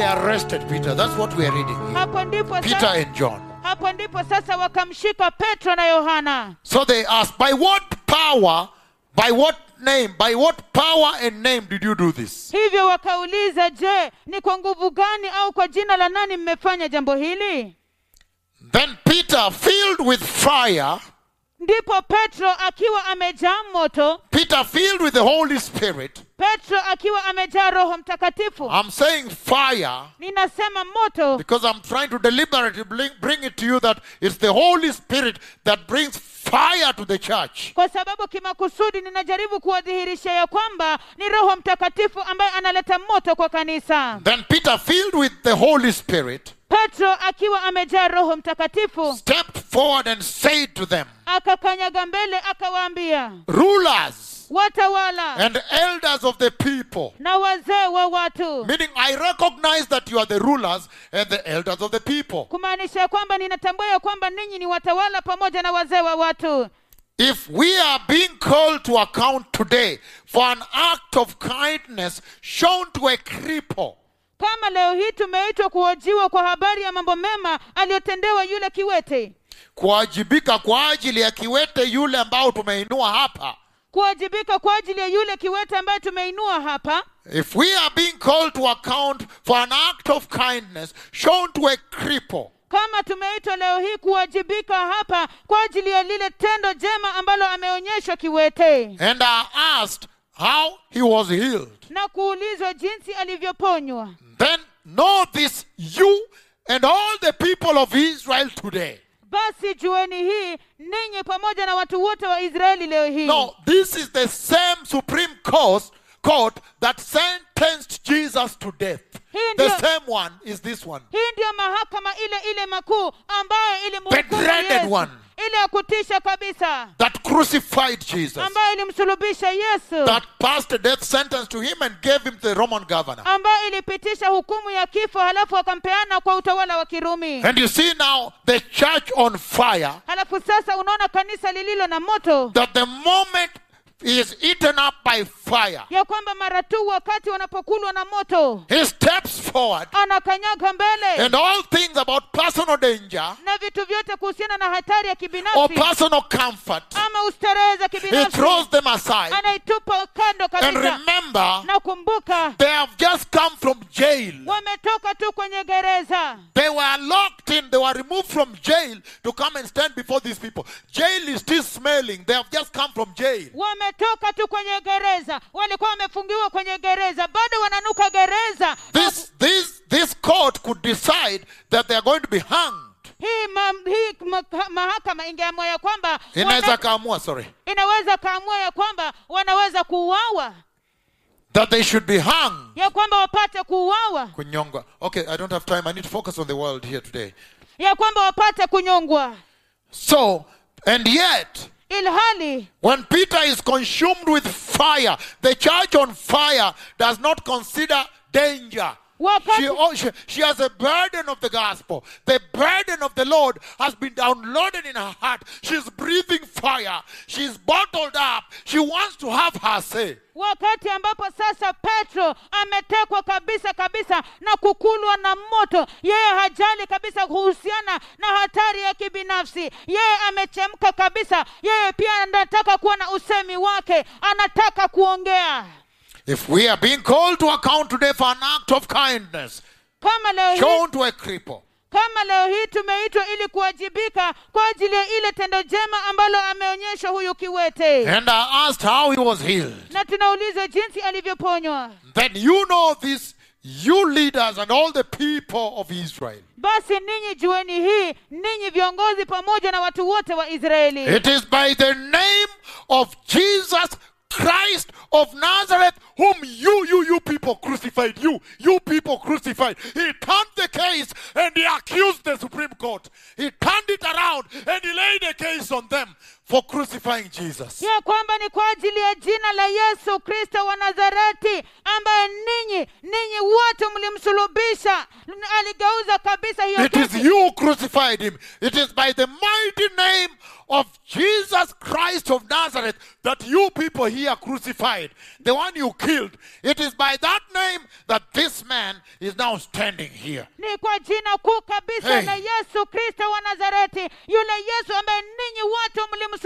they arrested Peter. That's what we are reading here. Peter and John. hapo ndipo sasa wakamshika petro na yohana So they asked, By what power, by what name, by what power and name did you do this? hivyo wakauliza je ni kwa nguvu gani au kwa jina la nani mmefanya jambo hili Then Peter, filled with fire, ndipo petro akiwa amejaa moto Peter, filled with the Holy Spirit, petro akiwa amejaa roho mtakatifu. I'm saying fire ninasema moto. because I'm trying to deliberately bring, bring it to you that it's the Holy Spirit that brings fire to the church. kwa sababu kimakusudi ninajaribu ya kwamba ni roho mtakatifu ambaye analeta moto kwa kanisa. Then Peter, filled with the Holy Spirit, petro akiwa amejaa roho mtakatifu stepped forward and said to them, akakanyaga mbele akawaambia Rulers watawala and elders of the people. na wazee wa watu Meaning, I recognize that you are the rulers and the elders of the people. kumaanisha kwamba ninatambua ya kwamba ninyi ni watawala pamoja na wazee wa watu If we are being called to account today for an act of kindness shown to a cripple, kama leo hii tumeitwa kuhojiwa kwa habari ya mambo mema aliyotendewa yule kiwete. Kuwajibika kwa ajili ya kiwete yule ambao tumeinua hapa, kuwajibika kwa ajili ya yule kiwete ambaye tumeinua hapa. If we are being called to account for an act of kindness shown to a cripple, kama tumeitwa leo hii kuwajibika hapa kwa ajili ya lile tendo jema ambalo ameonyeshwa kiwete. And are asked how he was healed, na kuulizwa jinsi alivyoponywa then know this you and all the people of Israel today. basi jueni hii ninyi pamoja na watu wote wa israeli leo hii No, this is the same Supreme Court, court that sentenced Jesus to death. The same one is this one. hii ndiyo mahakama ile ile makuu ambayo The ilimhukumu dreaded Yesu. one. Ile ya kutisha kabisa That crucified Jesus. ambayo ilimsulubisha yesu That passed a death sentence to him and gave him the Roman governor. ambayo ilipitisha hukumu ya kifo halafu akampeana kwa utawala wa kirumi And you see now the church on fire, halafu sasa unaona kanisa lililo na moto that the moment is eaten up by fire, ya kwamba mara tu wakati wanapokulwa na moto he steps forward anakanyaga mbele and all things about personal danger na vitu vyote kuhusiana na hatari ya or kibinafsi personal comfort, ama ustarehe za he kibinafsi throws them aside. anaitupa kando And kabisa remember, na kumbuka They have just come from jail. wametoka tu kwenye gereza They were locked in. They were removed from jail to come and stand before these people. Jail is still smelling. They have just come from jail. Wametoka tu kwenye gereza walikuwa wamefungiwa kwenye gereza bado wananuka gereza This, this, this court could decide that they are going to be hanged. hii, ma, hii ma, mahakama ingeamua ya kwamba Inaweza kaamua, sorry, inaweza kaamua ya kwamba wanaweza kuuawa that they should be hung. ya kwamba wapate kuuawa Kunyongwa. Okay, I don't have time. I need to focus on the world here today. ya kwamba wapate kunyongwa So, and yet, ilhali when Peter is consumed with fire, the church on fire does not consider danger. Wakati- She, she, she has a burden of the gospel. The burden of the Lord has been downloaded in her heart. She's breathing fire. She's bottled up. She wants to have her say. wakati ambapo sasa petro ametekwa kabisa kabisa na kukulwa na moto yeye hajali kabisa kuhusiana na hatari ya kibinafsi yeye amechemka kabisa yeye pia anataka kuwa na usemi wake anataka kuongea If we are being called to account today for an act of kindness kama leo hii, shown to a cripple, kama leo hii tumeitwa ili kuwajibika kwa ajili ya ile tendo jema ambalo ameonyeshwa huyu kiwete. And are asked how he was healed, na tunaulizwa jinsi alivyoponywa. Then you know this, you leaders and all the people of Israel. basi ninyi jueni hii ninyi viongozi pamoja na watu wote wa israeli. It is by the name of Jesus Christ of Nazareth, whom you, you, you people crucified. You, you people crucified. He turned the case and he accused the Supreme Court. He turned it around and he laid a case on them for crucifying Jesus. ya kwamba ni kwa ajili ya jina la yesu kristo wa nazareti ambaye ninyi ninyi wote mlimsulubisha aligeuza kabisa hiyo It is kesi. you who crucified him. It is by the mighty name of Jesus Christ of Nazareth that you people here crucified, the one you killed, it is by that name that this man is now standing here. ni kwa jina kuu kabisa Hey. la yesu kristo wa nazareti yule yesu ambaye ninyi watu mlimsulubisha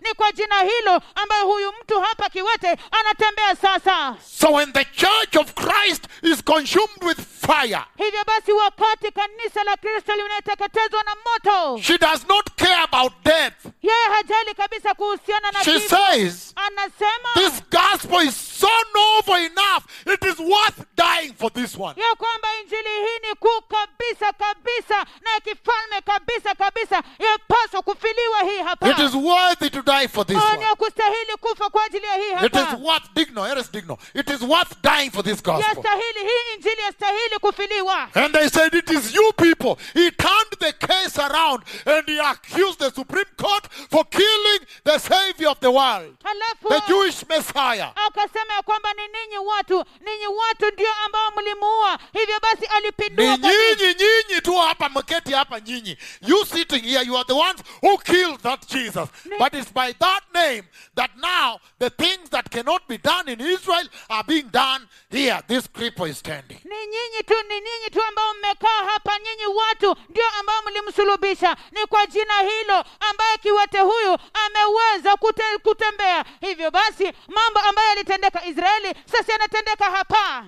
ni kwa jina hilo ambaye huyu mtu hapa kiwete anatembea sasa. So when the church of Christ is consumed with fire, hivyo basi wakati kanisa la kristo linateketezwa na moto she does not care about death. yeye hajali kabisa kuhusiana na She kifo. says, anasema This gospel is so noble enough, it is worth dying for this one. ya kwamba injili hii ni kuu kabisa kabisa na ya kifalme kabisa kabisa yapaswa kufiliwa hii hapa It is worthy to die for this Oh, one. ni ya kustahili kufa kwa ajili ya hii It is hapa worth digno, here is digno. It is worth dying for this gospel. yastahili hii injili yastahili kufiliwa And they said, It is you people. He turned the case around and he accused the Supreme Court for killing the Savior of the world, halafu the Jewish Messiah. akasema ya kwamba ni ninyi watu ninyi watu ndio ambao mlimuua hivyo basi Ni alipindua nyinyi nyinyi tu hapa mketi hapa nyinyi. You sitting here, you are the ones who killed that Jesus. But it's by that name that now the things that cannot be done in Israel are being done here. This cripple is standing. ni nyinyi tu ni nyinyi tu ambao mmekaa hapa nyinyi watu ndio ambao mlimsulubisha ni kwa jina hilo ambaye kiwete huyu ameweza kute, kutembea hivyo basi mambo ambayo yalitendeka israeli sasa yanatendeka hapa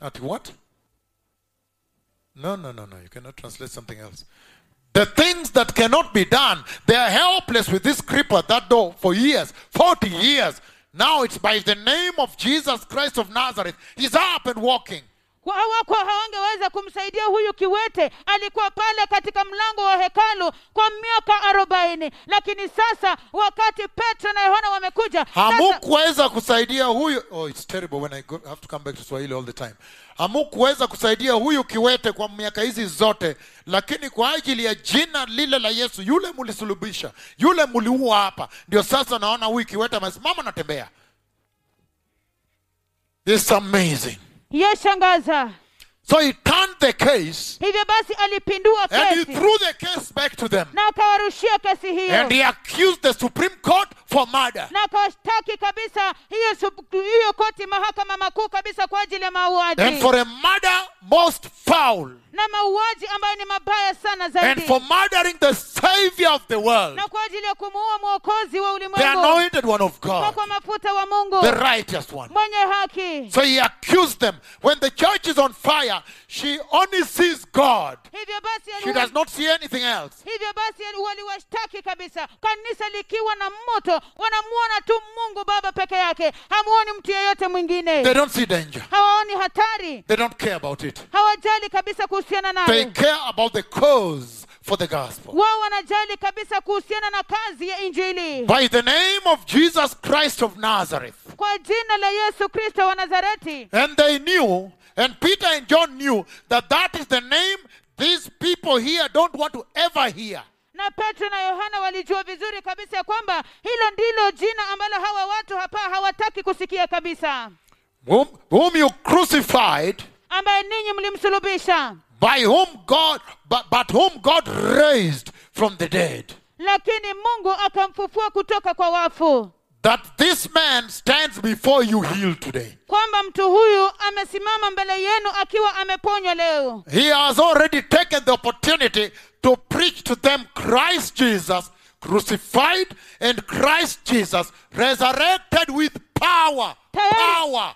At what? No, no, no, no. You cannot translate something else. The things that cannot be done, they are helpless with this cripple at that door for years, 40 years. Now it's by the name of Jesus Christ of Nazareth. He's up and walking. Kwa hawangeweza kumsaidia huyu kiwete alikuwa pale katika mlango wa hekalu kwa miaka arobaini lakini sasa wakati petro na yohana wamekuja Hamukuweza kusaidia huyu. Oh, it's terrible when I go, have to come back to Swahili all the time. Hamukuweza kusaidia huyu kiwete kwa miaka hizi zote, lakini kwa ajili ya jina lile la Yesu, yule mulisulubisha, yule muliua hapa, ndio sasa naona huyu kiwete amesimama natembea. It's amazing. Yashangaza So he turned the case hivyo basi alipindua and he kesi threw the case back to them. na akawarushia kesi hiyo And he accused the Supreme Court for murder. na akawashtaki kabisa hiyo sub- hiyo koti mahakama makuu kabisa kwa ajili ya mauaji And for a murder most foul. Na mauaji ambayo ni mabaya sana And zaidi for murdering the Savior of the world. na kwa ajili ya kumuua mwokozi wa the ulimwengu anointed one of God, kwa mafuta wa mungu the righteous one. mwenye haki So he accused them. When the church is on fire, she only sees God. hivyo basi She does not see anything else. hivyo basi waliwashtaki kabisa kanisa likiwa na moto wanamuona tu mungu baba peke yake hamuoni mtu yeyote They don't see danger. hawaoni hatari They don't care about it. hawajali kabisa kuhusiana They care about the cause for the gospel. wao wanajali kabisa kuhusiana na kazi ya injili By the name of Jesus Christ of Nazareth. kwa jina la yesu kristo wa nazareti And they knew, and Peter and John knew, that that is the name these people here don't want to ever hear. na petro na yohana walijua vizuri kabisa ya kwamba hilo ndilo jina ambalo hawa watu hapa hawataki kusikia kabisa Whom, whom you crucified, ambaye ninyi mlimsulubisha by whom God, but, but whom God raised from the dead. lakini mungu akamfufua kutoka kwa wafu That this man stands before you healed today. kwamba mtu huyu amesimama mbele yenu akiwa ameponywa leo He has already taken the opportunity to preach to them Christ Jesus crucified and Christ Jesus resurrected with power. Power.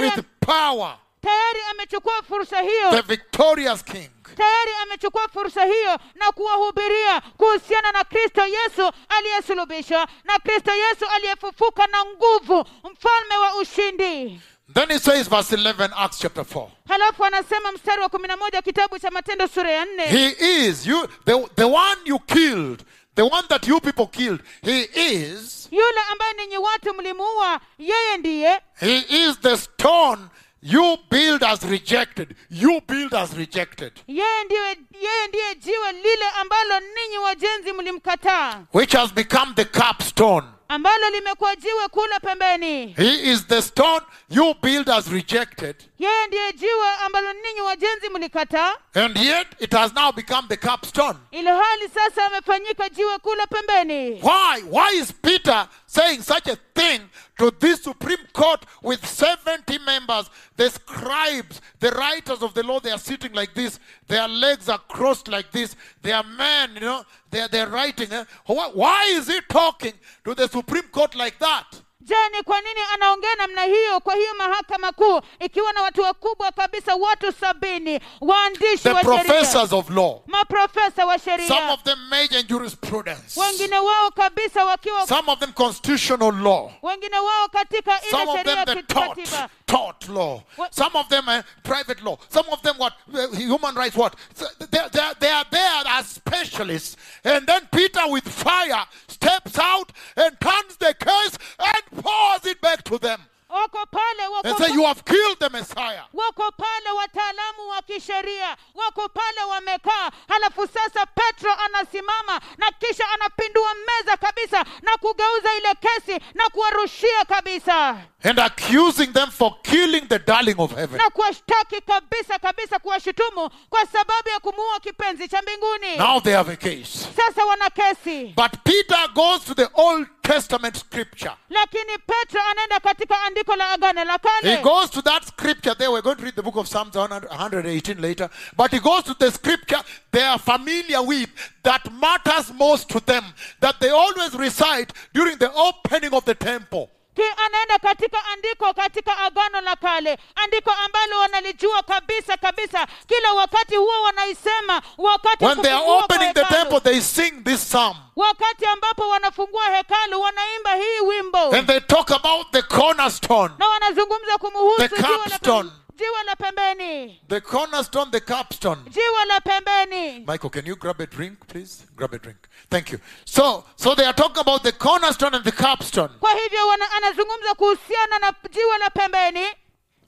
With power. Tayari amechukua fursa hiyo The victorious King. tayari amechukua fursa hiyo na kuwahubiria kuhusiana na kristo yesu aliyesulubishwa na kristo yesu aliyefufuka na nguvu mfalme wa ushindi Then he says, verse 11, Acts chapter 4. halafu anasema mstari wa kumi na moja kitabu cha matendo sura ya 4. He is you the, the one you killed, the one that you people killed. He is yule ambaye ninyi watu mlimuua yeye ndiye he is the stone you build as rejected. You build as rejected. yeye ndiye yeye ndiye jiwe lile ambalo ninyi wajenzi mlimkataa Which has become the capstone. Ambalo limekuwa jiwe kula pembeni He is the stone you builders rejected. yeye ndiye jiwe ambalo ninyi wajenzi mlikataa and yet it has now become the capstone. ili hali sasa amefanyika jiwe kule pembeni Why? Why is Peter saying such a thing to this Supreme Court with 70 members? The scribes, the writers of the law, they are sitting like this. Their legs are crossed like this. They are men, you know, they're, they're writing. eh? Why, is he talking to the Supreme Court like that? je ni kwa nini anaongea namna hiyo kwa hiyo mahakama kuu ikiwa na watu wakubwa kabisa watu sabini waandishi The professors of law, maprofesa wa some of them major in jurisprudence, wengine wao kabisa wakiwa some of them constitutional law. wengine wao katika Some ile of sheria them ya the taught, kikatiba taught law. What- Some of them uh, private law. Some of them what uh, human rights. What So they they they are there as specialists. And then Peter with fire steps out and turns the case and pours it back to them wako pale wako and say, "You have killed the Messiah." wako pale wataalamu wa kisheria wako pale wamekaa halafu sasa petro anasimama na kisha anapindua meza kabisa na kugeuza ile kesi na kuwarushia kabisa And accusing them for killing the darling of heaven. na kuwashtaki kabisa kabisa kuwashutumu kwa sababu ya kumuua kipenzi cha mbinguni Now they have a case. sasa wana kesi But Peter goes to the Old Testament scripture. lakini petro anaenda katika andiko la agano la He goes to that scripture there. We're going to read the book of Psalms 100 118 later. But he goes to the scripture they are familiar with that matters most to them, that they always recite during the opening of the temple. Ki anaenda katika andiko katika agano la kale andiko ambalo wanalijua kabisa kabisa kila wakati huwa wanaisema wakati When they are opening the temple, they sing this psalm. wakati ambapo wanafungua hekalu wanaimba hii wimbo And they talk about the cornerstone. na wanazungumza kumuhusu The capstone. Jiwe la pembeni The cornerstone, the capstone. jiwe la pembeni Michael, can you grab a drink, please? Grab a drink. Thank you. So, so they are talking about the cornerstone and the capstone. kwa hivyo anazungumza kuhusiana na jiwe la pembeni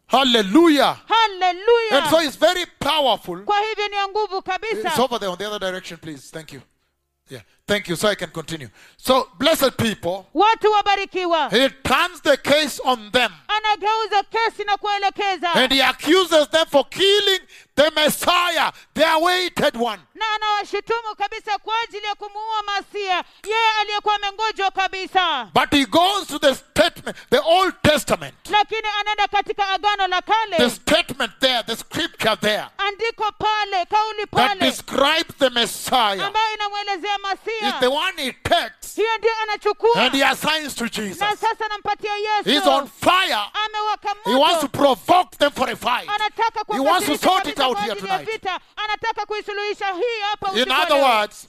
Hallelujah. And so it's very powerful. kwa hivyo ni ya nguvu It's over there on the other direction, please. Thank you. Yeah. Thank you. So I can continue. So, blessed people, watu wabarikiwa. he turns the case on them. Anageuza kesi na kuelekeza. And he accuses them for killing the Messiah, the awaited one. na anawashutumu kabisa kwa ajili ya kumuua masia yeye aliyekuwa amengojwa kabisa. But he goes to the statement, the Old Testament, lakini anaenda katika agano la the statement there, the scripture there andiko pale kauli that describes the Messiah. Ambayo inamwelezea is the one he takes hiyo ndio anachukua and he assigns to Jesus. na sasa anampatia He's on fire. He wants to provoke them for a fight. He wants to sort it out here tonight. vita anataka kuisuluhisha hii hapa In other words,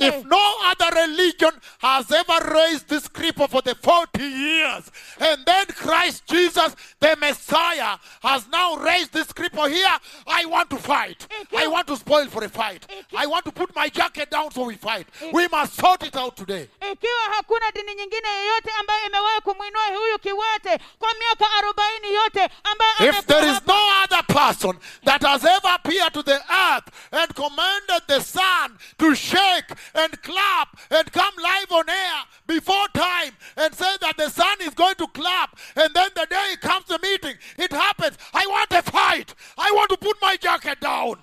If no other religion has ever raised this cripple for the 40 years, and then Christ Jesus, the Messiah, has now raised this cripple here, I want to fight. I want to spoil for a fight. I want to put my jacket down so we fight. We must sort it out today. ikiwa hakuna dini nyingine yoyote ambayo imewahi kumwinua huyu kiwete kwa miaka arobaini yote ambayo If there is no other person that has ever appeared to the earth and commanded the sun to shake and clap and come live on air before time and say that the sun is going to clap and then the day comes the meeting, it happens. I want a fight. I want to put my jacket down.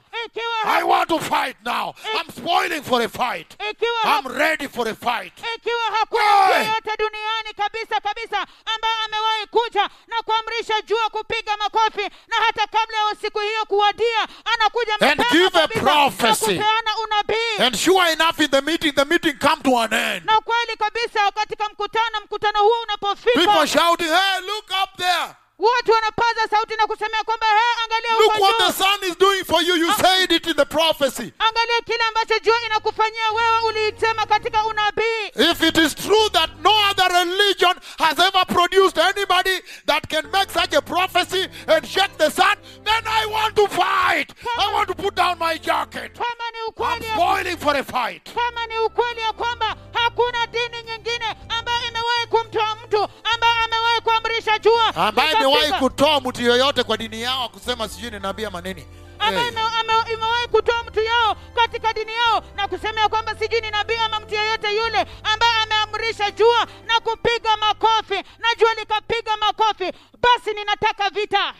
I want to fight now. I'm spoiling for a fight. I'm ready for a fight. ikiwa hakuna yeyote duniani kabisa kabisa ambaye amewahi kuja na kuamrisha jua kupiga makofi na hata kabla ya siku hiyo kuwadia anakuja And give a prophecy. And sure enough, in the meeting, the meeting come to an end. na kweli kabisa katika mkutano mkutano huo People shouting, hey, look up there. Watu wanapaza sauti na kusemea kwamba he angalia Look what the sun is doing for you. You ah. said it in the prophecy. angalia kile ambacho jua inakufanyia wewe uliisema katika unabii If it is true that no other religion has ever produced anybody that can make such a prophecy and shake the sun, then I want to fight. I want to put down my jacket. kama ni I'm ukweli ya spoiling for a fight. kama ni ukweli ya kwamba hakuna dini nyingine ambayo imewahi kumtoa mtu ambaye kuamrisha jua ambaye imewahi kutoa mtu yoyote kwa dini yao kusema sijui ni nabii ama nini. Ambaye Eh, imewahi kutoa mtu yao katika dini yao na kusema ya kwamba sijui ni nabii ama mtu yeyote yule ambaye ameamrisha jua na kupiga makofi na jua likapiga makofi basi ninataka vita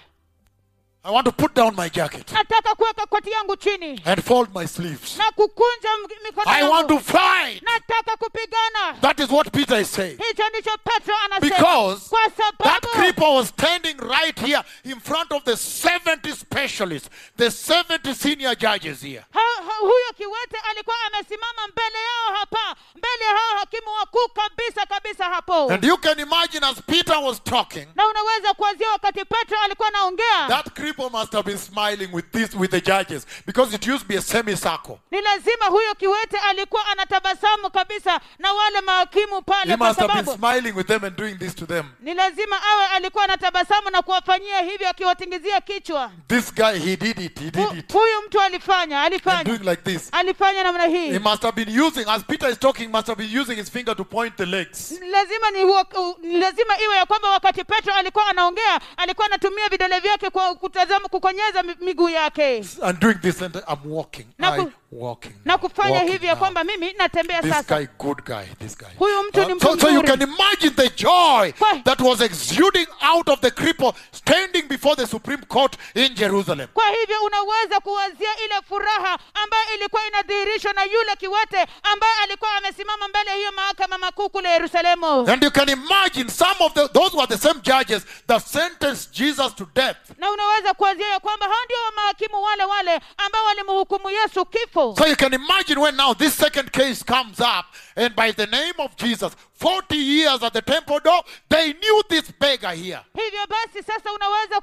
I want to put down my jacket nataka kuweka koti yangu chini and fold my sleeves. na kukunja mikono I want yangu to fight. nataka kupigana That is what Peter is saying. hicho ndicho petro anasema Because kwa That sababu creeper was standing right here in front of the 70 specialists, the 70 senior judges here. ha, ha, huyo kiwete alikuwa amesimama mbele yao hapa mbele ya hao hakimu wakuu kabisa kabisa hapo And you can imagine as Peter was talking, na unaweza kuanzia wakati petro alikuwa anaongea that cripple must have been smiling with this with the judges because it used to be a semicircle. ni lazima huyo kiwete alikuwa anatabasamu kabisa na wale mahakimu He pale kwa must have been sababu smiling with them and doing this to them. ni lazima awe alikuwa anatabasamu na kuwafanyia hivyo akiwatingizia kichwa This guy, he did it, he did Hu- it. huyu mtu alifanya And alifanya doing like this. alifanya namna He hii must have been using, as Peter is talking, must have been using his finger to point the legs. Ni lazima ni, huo- u- ni lazima iwe ya kwamba wakati petro alikuwa anaongea alikuwa anatumia vidole vyake kwa kutazama kukonyeza mi- miguu yake And doing this, and I'm walking. Na I walking. na kufanya walking hivi ya now. kwamba mimi natembea This sasa guy, good guy, this guy. Huyu mtu ni Uh, mtu so, so you can imagine the joy Kwa- that was exuding out of the cripple standing before the Supreme Court in Jerusalem. kwa hivyo unaweza kuwazia ile furaha ambayo ilikuwa inadhihirishwa na yule kiwete ambaye alikuwa amesimama mbele hiyo mahakama makuu kule yerusalemu And you can imagine some of the, those were the same judges that sentenced Jesus to death. na unaweza kuwazia ya kwamba hao ndio mahakimu wale wale ambao walimhukumu yesu kifo So you can imagine when now this second case comes up, and by the name of Jesus, 40 years at the temple door, they knew this beggar here. hivyo basi sasa unaweza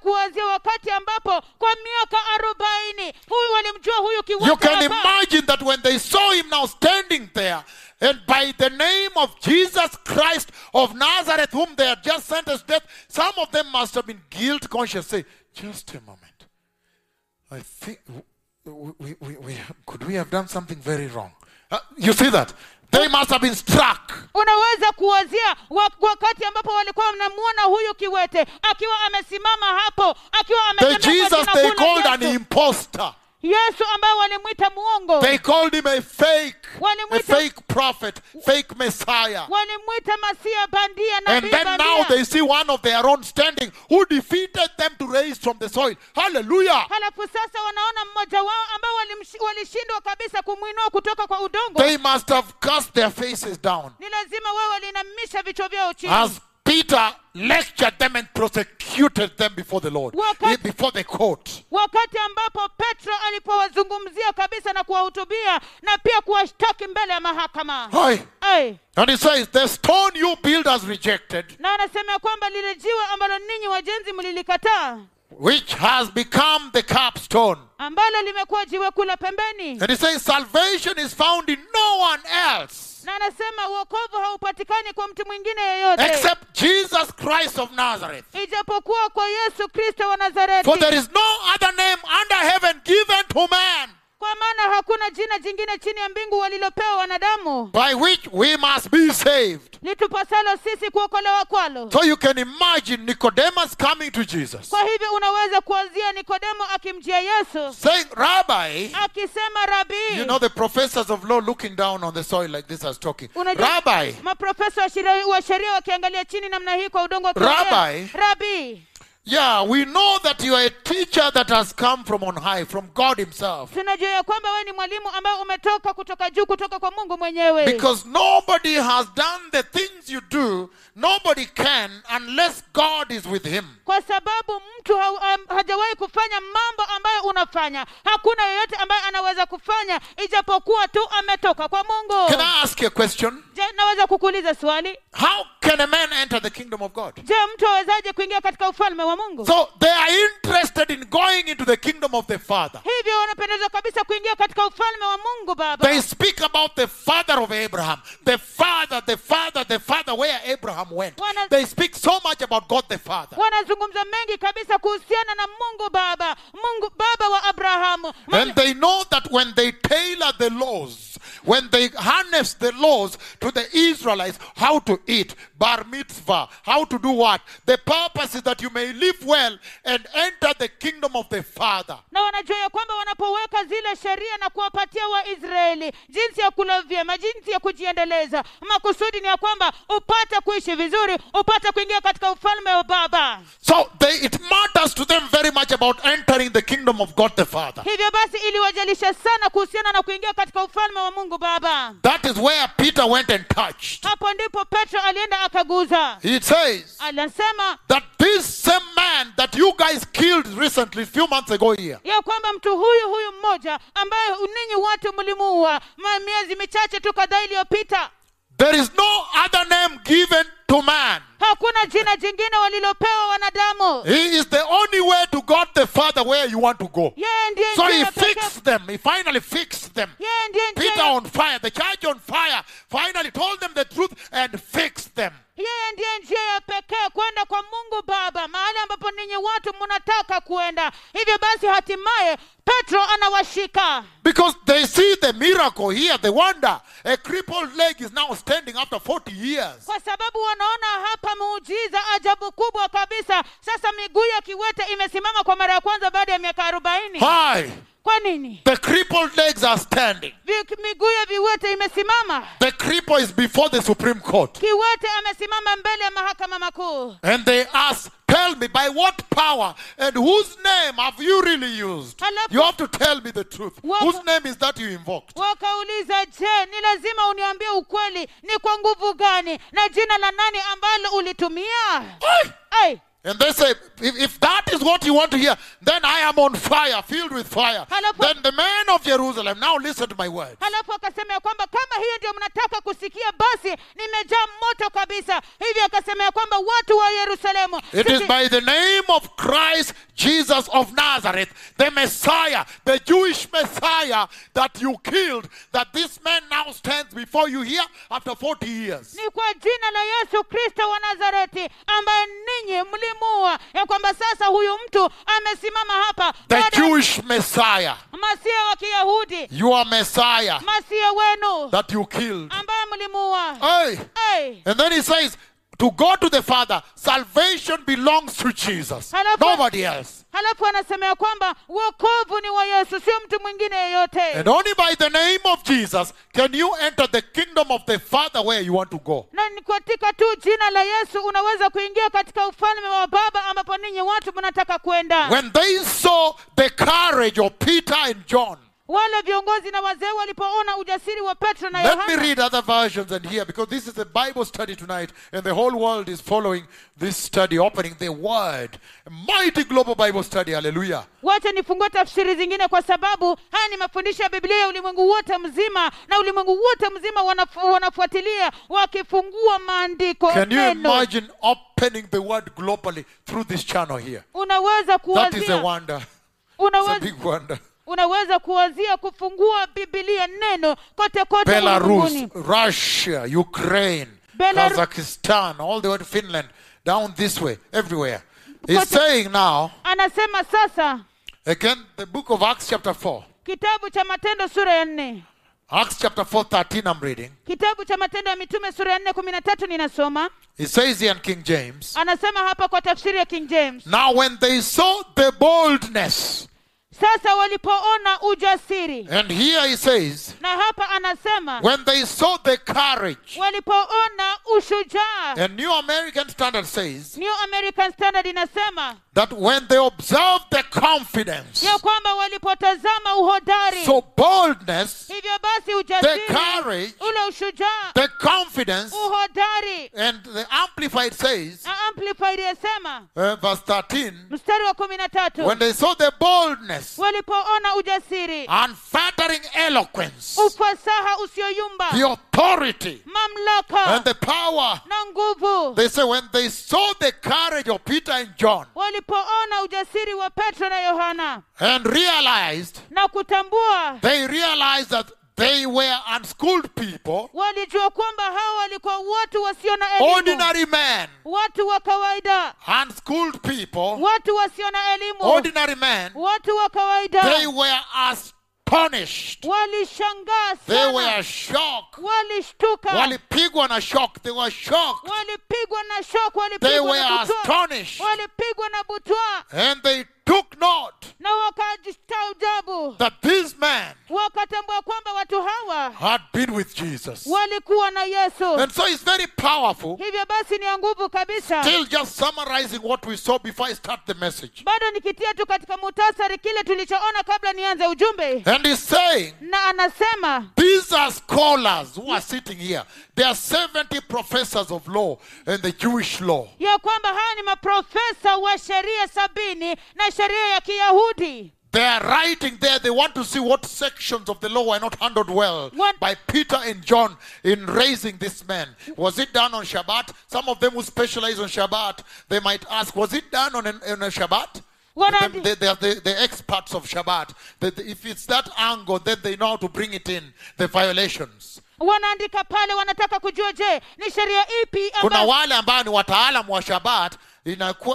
wakati ambapo kwa miaka arobaini huyu walimjua huyu You can imagine that when they saw him now standing there, and by the name of Jesus Christ of Nazareth, whom they had just sentenced to death, some of them must have been guilt conscious. Say, just a moment. I think we, we, we, could we have done something very wrong? Uh, you see that? They must have been struck. unaweza kuwazia wakati ambapo walikuwa wanamuona huyu kiwete akiwa amesimama hapo akiwa The Jesus they called an Yesu. Yesu ambaye walimwita muongo They called him a fake, a fake prophet, fake Messiah. walimwita masia bandia And then now they see one of their own standing who defeated them to raise from the soil. Hallelujah. halafu sasa wanaona mmoja wao ambao walishindwa kabisa kumwinua kutoka kwa udongo They must have cast their faces down ni lazima wao walinamisha vichwa vyao chini as Peter lectured them and prosecuted them before the Lord, Wakati- eh, before the court. wakati ambapo petro alipowazungumzia kabisa na kuwahutubia na pia kuwashtaki mbele ya mahakama Hi. Ai. And he says, The stone you builders rejected, na anasema kwamba lile jiwe ambalo ninyi wajenzi mlilikataa which has become the capstone. ambalo limekuwa jiwe kula pembeni And he says, Salvation is found in no one else na anasema uokovu haupatikani kwa mtu mwingine yeyote except Jesus Christ of Nazareth. ijapokuwa kwa yesu kristo wa nazareti For there is no other name under heaven given to man kwa maana hakuna jina jingine chini ya mbingu walilopewa wanadamu. By which we must be saved. litupasalo sisi kuokolewa kwalo. So you can imagine Nicodemus coming to Jesus. Kwa hivyo unaweza kuanzia nikodemo akimjia yesu. Saying, Rabbi, akisema rabii you know the professors of law looking down on the soil like this as talking. Unajua- Rabbi, maprofesa wa sheria- wa sheria wakiangalia chini namna hii kwa udongo wakiongea, Rabbi. rabii yeah, we know that you are a teacher that has come from on high, from God Himself. tunajua ya kwamba wewe ni mwalimu ambaye umetoka kutoka juu kutoka kwa mungu mwenyewe Because nobody has done the things you do, nobody can unless God is with him. kwa sababu mtu ha, hajawahi kufanya mambo ambayo unafanya hakuna yeyote ambaye anaweza kufanya ijapokuwa tu ametoka kwa mungu Can I ask you a question? je naweza kukuuliza swali How can a man enter the kingdom of God? je mtu awezaje kuingia katika ufalme wa mungu So they are interested in going into the kingdom of the Father. hivyo wanapendezwa kabisa kuingia katika ufalme wa mungu baba They speak about the father of Abraham, the father, the father, the father, where Abraham went. Wana- They speak so much about God the Father. wanazungumza mengi kabisa kuhusiana na mungu baba mungu baba wa abrahamu And they know that when they tailor the laws, when they harnessed the laws to the Israelites how to eat, bar mitzvah, how to do what. The purpose is that you may live well and enter the kingdom of the Father. na wanajua ya kwamba wanapoweka zile sheria na kuwapatia waisraeli jinsi ya kula vyema jinsi ya kujiendeleza makusudi ni ya kwamba upate kuishi vizuri upate kuingia katika ufalme wa baba So they, it matters to them very much about entering the kingdom of God the Father. hivyo basi iliwajalisha sana kuhusiana na kuingia katika ufalme wa mungu baba That is where Peter went and touched. hapo ndipo petro alienda akaguza He says anasema that this same man that you guys killed recently, few months ago here, ya kwamba mtu huyu huyu mmoja ambaye ninyi watu mlimuua miezi michache tu kadhaa iliyopita there is no other name given to man. hakuna jina jingine walilopewa wanadamu He is the only way to God the Father where you want to go. So he fixed them. He finally fixed them. yeye ndiye njia Peter on fire, the church on fire, finally told them the truth and fixed them. yeye ndiye njia ya pekee kwenda kwa mungu baba mahali ambapo ninyi watu mnataka kuenda hivyo basi hatimaye petro anawashika Because they see the miracle here, the wonder. A crippled leg is now standing after 40 years. kwa sababu wanaona hapa muujiza ajabu kubwa kabisa sasa miguu ya kiwete imesimama kwa mara ya kwanza baada ya miaka arobaini. Kwa nini The crippled legs are standing. Miguu ya viwete imesimama The cripple is before the Supreme Court. kiwete amesimama mbele ya mahakama makuu And they ask, Tell me, by what power and whose name have you really used? You have to tell me the truth. Whose name is that you invoked? wakauliza je ni lazima uniambie ukweli ni kwa nguvu gani na jina la nani ambalo ulitumia Hey! Ai, And they say, if, if that is what you want to hear, then I am on fire, filled with fire. Then the men of Jerusalem, now listen to my words. halafu akasema ya kwamba kama hiyo ndio mnataka kusikia basi nimejaa moto kabisa hivyo akasema ya kwamba watu wa yerusalemu It is by the name of Christ Jesus of Nazareth, the Messiah, the Jewish Messiah that you killed, that this man now stands before you here after 40 years. ni kwa jina la yesu kristo wa nazareti ambaye ninyi ya kwamba sasa huyu mtu amesimama hapa The Jewish Messiah, masia wa kiyahudi your Messiah masia wenu that you killed. ambaye mlimuua Hey. Ai. And then he says, to go to the Father, salvation belongs to Jesus, nobody else. halafu anasema ya kwamba wokovu ni wa yesu sio mtu mwingine yeyote And only by the name of Jesus can you enter the kingdom of the Father where you want to go. na ni katika tu jina la yesu unaweza kuingia katika ufalme wa baba ambapo ninyi watu mnataka kwenda When they saw the courage of Peter and John, wale viongozi na wazee walipoona ujasiri wa petro na let me yohana read other versions and here because this is a Bible study tonight and the whole world is following this study, opening the Word. A mighty global Bible study, hallelujah. wacha nifungue tafsiri zingine kwa sababu haya ni mafundisho ya biblia ya ulimwengu wote mzima na ulimwengu wote mzima wanafu, wanafuatilia wakifungua maandiko Can you neno. imagine opening the Word globally through this channel here? unaweza That is a kuwazia wonder. It's a unaweza, big wonder. Unaweza kuwazia kufungua bibilia neno kote kote Belarus, ulimwenguni. Russia, Ukraine, Kazakhstan, all the way to Finland, down this way, everywhere. He's Kote- saying now, anasema sasa again, the book of Acts, chapter 4. kitabu cha matendo sura ya nne Acts chapter 4, 13, I'm reading. kitabu cha matendo ya mitume sura ya nne kumi na tatu ninasoma He says here in King James, anasema hapa kwa tafsiri ya king james Now when they saw the boldness, sasa walipoona ujasiri. And here he says, na hapa anasema when they saw the courage, walipoona ushujaa. and New American Standard says new american standard inasema that when they observed the confidence, ya kwamba walipotazama uhodari so boldness, hivyo basi ujasiri courage, ule ushujaa the confidence, uhodari. and the Amplified says, amplified yasema uh, verse 13, mstari wa kumi na tatu when they saw the boldness, walipoona ujasiri. Unfettering eloquence, ufasaha usioyumba. The authority, mamlaka. And the power, na nguvu. They say when they saw the courage of Peter and John walipoona ujasiri wa petro na yohana and realized, na kutambua they realized that they were unschooled people, walijua kwamba hawa walikuwa watu wasio na elimu. Ordinary men, watu wa kawaida. Unschooled people, watu wasio na elimu. Ordinary men, watu wa kawaida. They were astonished. walishangaa They sana. were shocked. walishtuka. Walipigwa na shock. They were shocked. walipigwa na They walipigwa were na butwa. astonished. walipigwa na butwa. And they took note that this man wakatambua kwamba watu hawa had been with Jesus. walikuwa na yesu And so it's very powerful. hivyo basi ni ya nguvu kabisa Still just summarizing what we saw before I start the message. bado nikitia tu katika mutasari kile tulichoona kabla nianze ujumbe And he's saying, na anasema these are scholars who are sitting here. There are 70 professors of law and the Jewish law. ya kwamba haya ni maprofesa wa sheria sabini na sheria ya kiyahudi They are writing there. They want to see what sections of the law were not handled well What- by Peter and John in raising this man. Was it done on Shabbat? Some of them who specialize on Shabbat, they might ask, was it done on, an, on a Shabbat? What They- are the- they, they are the, the experts of Shabbat. If it's that angle, then they know how to bring it in, the violations. Wanaandika pale wanataka kujua je ni sheria ipi kuna wale ambao ni wataalamu wa shabat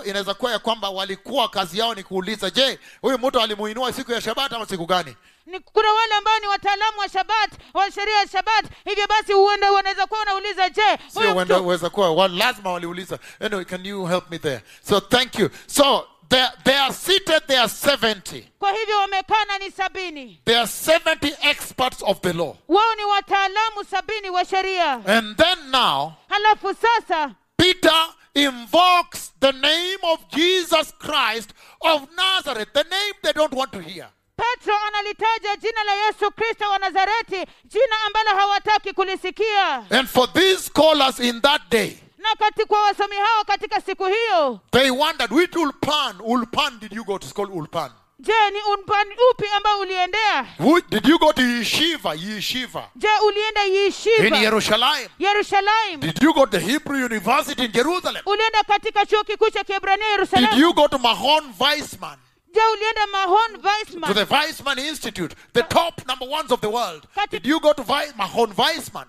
inaweza kuwa ya kwamba walikuwa kazi yao ni kuuliza je huyu mtu alimuinua siku ya shabat ama siku gani? Ni, kuna wale ambao ni wataalamu wa shabat wa sheria ya shabat hivyo basi huenda wanaweza kuwa wanauliza je huyu mtu weza kuwa lazima waliuliza. Anyway can you help me there? So thank you. So they, they are seated they are 70 kwa hivyo wamekana ni sabini. They are 70 experts of the law. Wao ni wataalamu sabini wa sheria. And then now halafu sasa peter invokes the name of jesus christ of nazareth the name they don't want to hear. Petro analitaja jina la yesu kristo wa nazareti jina ambalo hawataki kulisikia. And for these scholars in that day na kati kwa wasomi hao katika siku hiyo They wondered which Ulpan, Ulpan did you go to school? Ulpan. je ni unpani upi ambao uliendea did you go to Yeshiva? Yeshiva. je ulienda yeshiva In yishiva Jerusalem. Did you go to Hebrew University in Jerusalem? ulienda katika chuo kikuu cha kiebrania Did you go to Mahon Weizmann? To the Weizmann Institute, the top number ones of the world. Did you go to Wei- Mahon Weizmann?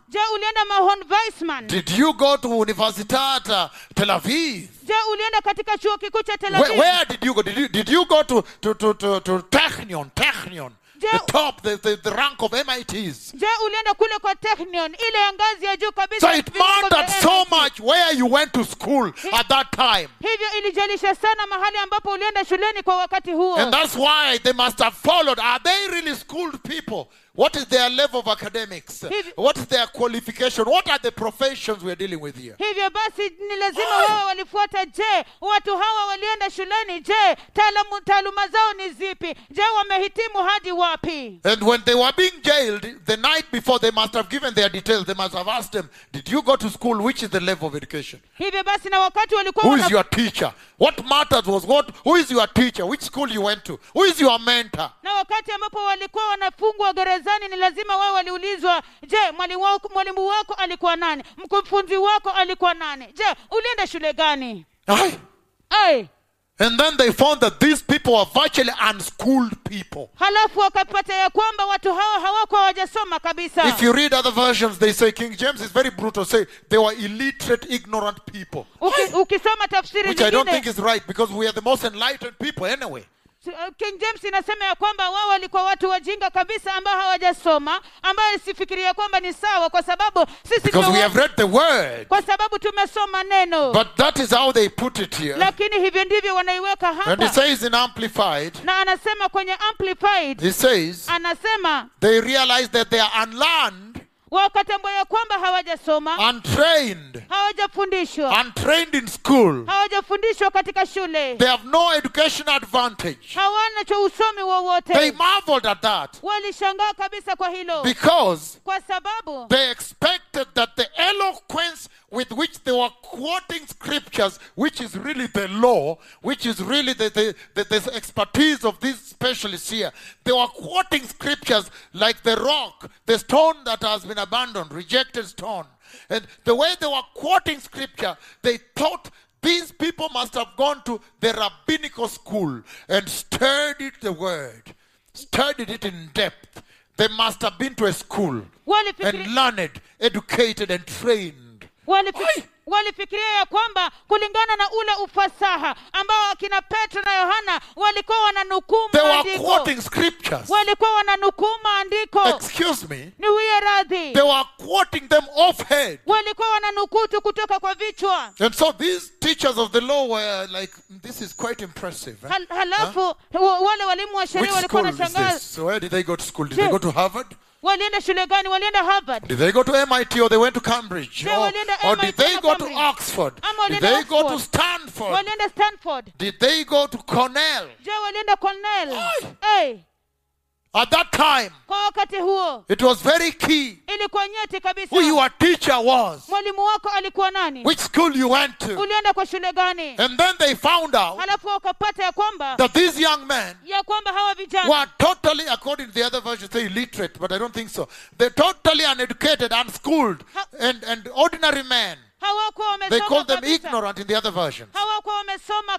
Did you go to Universitat uh, Tel Aviv? je ulienda katika chuo kikuu cha tel Where, where did you go? Did you, did you go to, to, to, to, to Technion? Technion. The top, the, the, the rank of MITs. je ulienda kule kwa technion ile ngazi ya juu kabisa So ya it viwango vya mattered so MIT. much where you went to school at that time. hivyo ilijalisha sana mahali ambapo ulienda shuleni kwa wakati huo And that's why they must have followed. Are they really schooled people? What is their level of academics? Hivi- What is their qualification? What are the professions we're dealing with here? hivyo basi ni lazima wao walifuata je watu hawa walienda shuleni je taalamu taaluma zao ni zipi je wamehitimu hadi wapi And when they were being jailed, the night before, they must have given their details. They must have asked them, Did you go to school? Which is the level of education? hivyo basi na wakati walikuwa Who is wana- your teacher? What matters was what? Who is your teacher? Which school you went to? Who is your mentor? na wakati ambapo walikuwa wanafungwa gerezani ni lazima wao waliulizwa je mwalimu wako, mwalimu wako alikuwa nani mkufunzi wako alikuwa nani je ulienda shule gani Aye. ai And then they found that these people were virtually unschooled people. halafu wakapata ya kwamba watu hawa hawakuwa hawajasoma kabisa If you read other versions, they say King James is very brutal. Say they were illiterate, ignorant people, Uki, ukisoma tafsiri which I don't think is right because we are the most enlightened people anyway. Uh, king james inasema ya kwamba wao walikuwa watu wajinga kabisa ambao hawajasoma ambayo sifikiria kwamba ni sawa kwa sababu sisi Because we have read the word. kwa sababu tumesoma neno But that is how they put it here. lakini hivyo ndivyo wanaiweka And he hapa says in Amplified, na anasema kwenye amplified he says anasema they realize that they are unlearned, wakatambua ya kwamba hawajasoma untrained, hawajafundishwa untrained in school. hawajafundishwa katika shule They have no education advantage. hawana cha usomi They wowote marveled at that walishangaa kabisa kwa hilo because kwa sababu they expected that the eloquence with which they were quoting scriptures, which is really the law, which is really the, the, the, the expertise of these specialists here, they were quoting scriptures like the rock, the stone that has been abandoned, rejected stone. And the way they were quoting scripture, they thought these people must have gone to the rabbinical school and studied the word, studied it in depth. They must have been to a school and learned, educated, and trained. Walifikiri, walifikiria ya kwamba kulingana na ule ufasaha ambao akina petro na yohana walikuwa wananukuu They were maandiko quoting scriptures. walikuwa wananukuu maandiko Excuse me. niwie radhi They were quoting them off head. walikuwa wananukuu tu kutoka kwa vichwa And so these teachers of the law were like, this is quite impressive. eh? Halafu wa- wale walimu wa sheria walikuwa wanashangaa? So where did they go to school? Did they go to Harvard? Walienda shule gani walienda harvard Did they go to MIT or they went to Cambridge? Or, or did they go to Oxford? Did they go to Stanford? walienda stanford Did they go to Cornell? je walienda cornell hey, At that time, it was very key ilikuwa nyeti kabisa who your teacher was, wako nani which school you went to. kwa shule gani And then they found out halafu ya kwamba that these young men ya kwamba hawa vijana were totally, according to the other version, say illiterate, but I don't think so. They're totally uneducated, unschooled, and, and ordinary men. They call them kabisa ignorant in the other versions.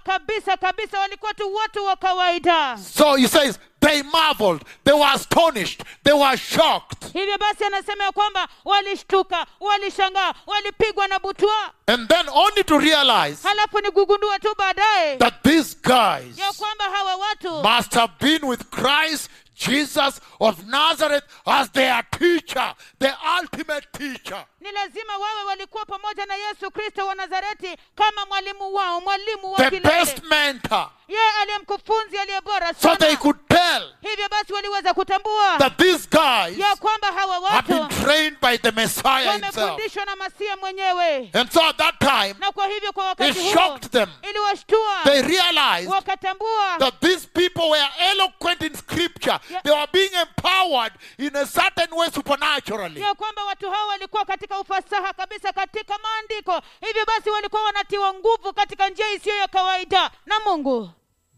kabisa kabisa walikuwa tu watu wa kawaida So he says, they marveled, they were astonished, they were shocked. hivyo basi anasema ya kwamba walishtuka walishangaa walipigwa na butwa And then only to realize halafu ni kugundua tu baadaye that these guys ya kwamba hawa watu must have been with Christ Jesus of Nazareth as their teacher, the ultimate teacher. Ni lazima wawe walikuwa pamoja na yesu kristo wa nazareti kama mwalimu wao mwalimu wa the kilele best mentor. yeye aliye mkufunzi aliye bora So they could tell hivyo basi waliweza kutambua that these guys ya kwamba hawa have been trained by the Messiah himself. wamefundishwa na masia mwenyewe And so at that time, na kwa hivyo kwa wakati it shocked them. iliwashtua They realized wakatambua that these people were eloquent in scripture. Yeah. They were being empowered in a certain way supernaturally. ya kwamba watu hao walikuwa katika ufasaha kabisa katika maandiko. Hivyo basi walikuwa wanatiwa nguvu katika njia isiyo ya kawaida na mungu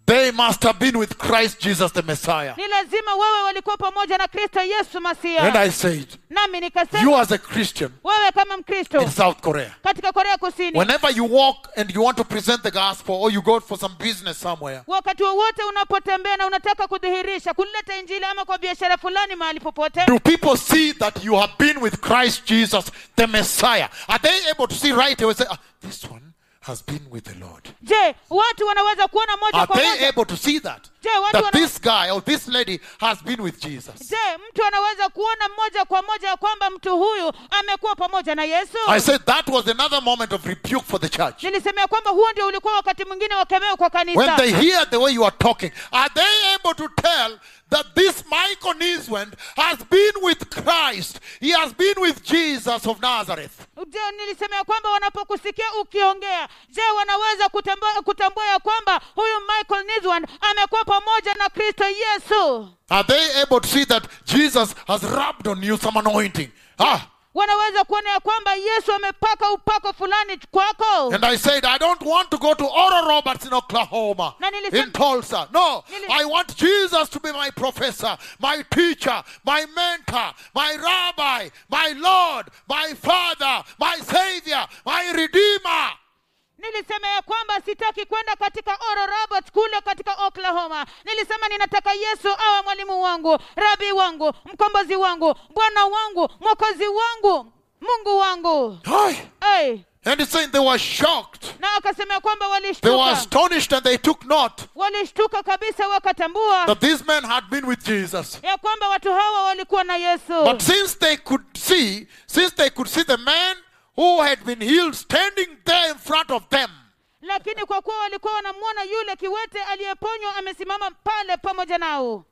They must have been with Christ Jesus the Messiah. ni lazima wewe walikuwa pamoja na kristo yesu And I said, nami you as a Christian wewe kama mkristo in South Korea, katika korea kusini whenever you walk and you want to present the gospel or you go for some business somewhere, wakati wowote unapotembea na unataka kudhihirisha kuleta injili ama kwa biashara fulani mahali popote do people see that you have been with Christ Jesus the Messiah? Are they able to see right away? Say, ah, this one has been with the Lord. je watu wanaweza kuona moja Are kwa they able to see that? That this guy or this lady has been with Jesus. je mtu anaweza kuona moja kwa moja ya kwamba mtu huyu amekuwa pamoja na yesu I said that was another moment of rebuke for the church. nilisemea kwamba huo ndio ulikuwa wakati mwingine wa kemeo kwa When they hear the way you are talking, are they able to tell that this Michael Niswand has been with Christ? He has been with Jesus of Nazareth. je nilisemea kwamba wanapokusikia ukiongea je wanaweza kutambua ya kwamba huyu michael niswan amekuwa pamoja na kristo yesu Are they able to see that Jesus has rubbed on you some anointing? Ah, wanaweza kuona ya kwamba yesu amepaka upako fulani kwako and I said, I don't want to go to Oral Roberts in Oklahoma, in Tulsa. No, I want Jesus to be my professor, my teacher, my mentor, my rabbi, my Lord, my Father, my Savior, my Redeemer. Nilisema ya kwamba sitaki kwenda katika Oral Roberts kule katika oklahoma nilisema ninataka yesu awe mwalimu wangu rabi wangu mkombozi wangu bwana wangu mwokozi wangu mungu wangu Hi. hey. And it's saying they were shocked. They were astonished and they took note that these men had been with Jesus. kwamba watu hawa walikuwa na yesu But since they could see, since they could see the man who had been healed standing there in front of them, lakini kwa kuwa walikuwa wanamwona yule kiwete aliyeponywa amesimama pale pamoja nao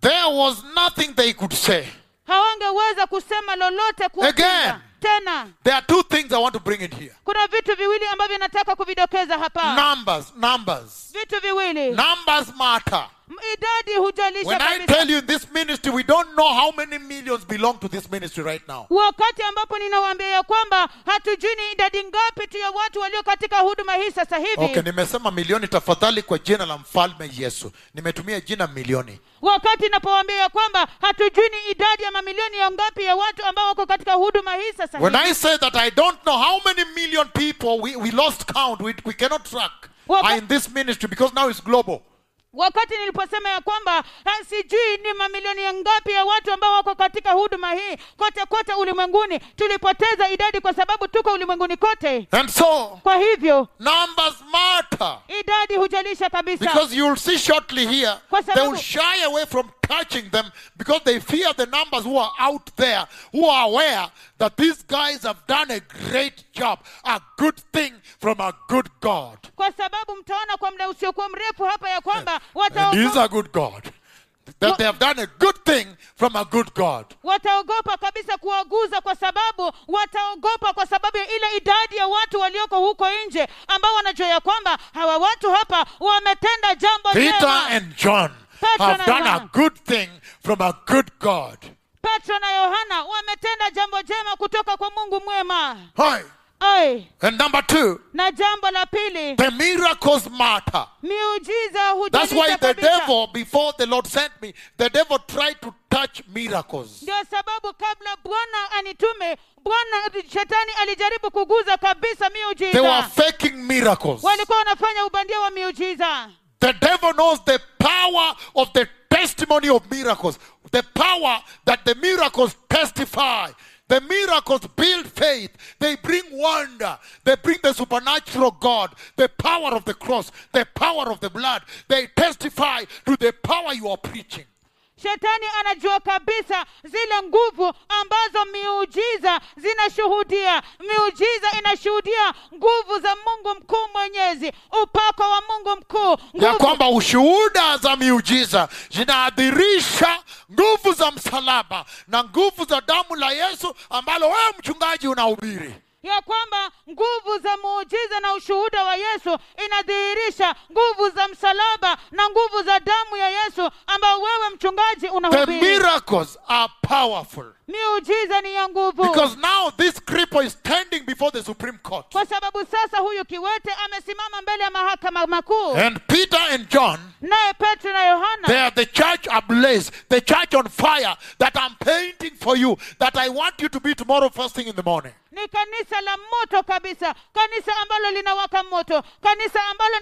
there was nothing they could say. hawangeweza kusema lolote. Again. tena There are two things I want to bring in here kuna vitu viwili ambavyo nataka kuvidokeza hapa numbers, numbers. vitu viwili Numbers matter. Idadi hujalisha When I tell you this ministry, we don't know how many millions belong to this ministry right now. wakati ambapo ninawaambia ya kwamba hatujui ni idadi ngapi tu ya watu walio katika huduma hii sasa hivi Okay, nimesema milioni tafadhali kwa jina la mfalme Yesu. Nimetumia jina milioni. wakati napowaambia ya kwamba hatujui ni idadi ya mamilioni ya ngapi ya watu ambao wako katika huduma hii sasa When hivi I say that I don't know how many million people we, we lost count, we, we cannot track Waka- are in this ministry because now it's global. Wakati niliposema ya kwamba ah, sijui ni mamilioni ya ngapi ya watu ambao wako katika huduma hii kote kote ulimwenguni tulipoteza idadi kwa sababu tuko ulimwenguni kote And so, kwa hivyo numbers matter. idadi hujalisha kabisa Because you'll see shortly here, they will shy away from touching them because they fear the numbers who are out there, who are aware that these guys have done a great job, a good thing from a good God. kwa sababu mtaona kwa muda usiokuwa mrefu hapa ya kwamba And wataogopa he's a good God. That they have done a good thing from a good God. wataogopa kabisa kuwaguza kwa sababu wataogopa kwa sababu ya ile idadi ya watu walioko huko nje ambao wanajua ya kwamba hawa watu hapa wametenda jambo Peter and John have done a good thing from a good God. petro na yohana wametenda jambo jema kutoka kwa mungu mwema Hi. Ai. And number two, na jambo la pili the miracles matter. miujiza That's why the devil, before the Lord sent me, the devil tried to touch miracles. ndio sababu kabla bwana anitume bwana shetani alijaribu kuguza kabisa They were faking miracles. walikuwa wanafanya ubandia wa miujiza The devil knows the power of the testimony of miracles, the power that the miracles testify. The miracles build faith. They bring wonder. They bring the supernatural God, the power of the cross, the power of the blood. They testify to the power you are preaching. Shetani anajua kabisa zile nguvu ambazo miujiza zinashuhudia. Miujiza inashuhudia nguvu za mungu mkuu mwenyezi upako wa mungu mkuu ya kwamba ushuhuda za miujiza zinaadhirisha nguvu za msalaba na nguvu za damu la yesu ambalo wewe mchungaji unahubiri ya kwamba nguvu za muujiza na ushuhuda wa yesu inadhihirisha nguvu za msalaba na nguvu za damu ya yesu ambayo wewe mchungaji the unahubiri. miracles are powerful. Miujiza ni ya nguvu. Because now this cripple is standing before the supreme court. Kwa sababu sasa huyu kiwete amesimama mbele ya mahakama makuu. And peter and john naye petro na yohana. they are the church ablaze the church on fire that i'm painting for you that i want you to be tomorrow first thing in the morning ni kanisa la moto kabisa. Kanisa ambalo linawaka moto. Kanisa ambalo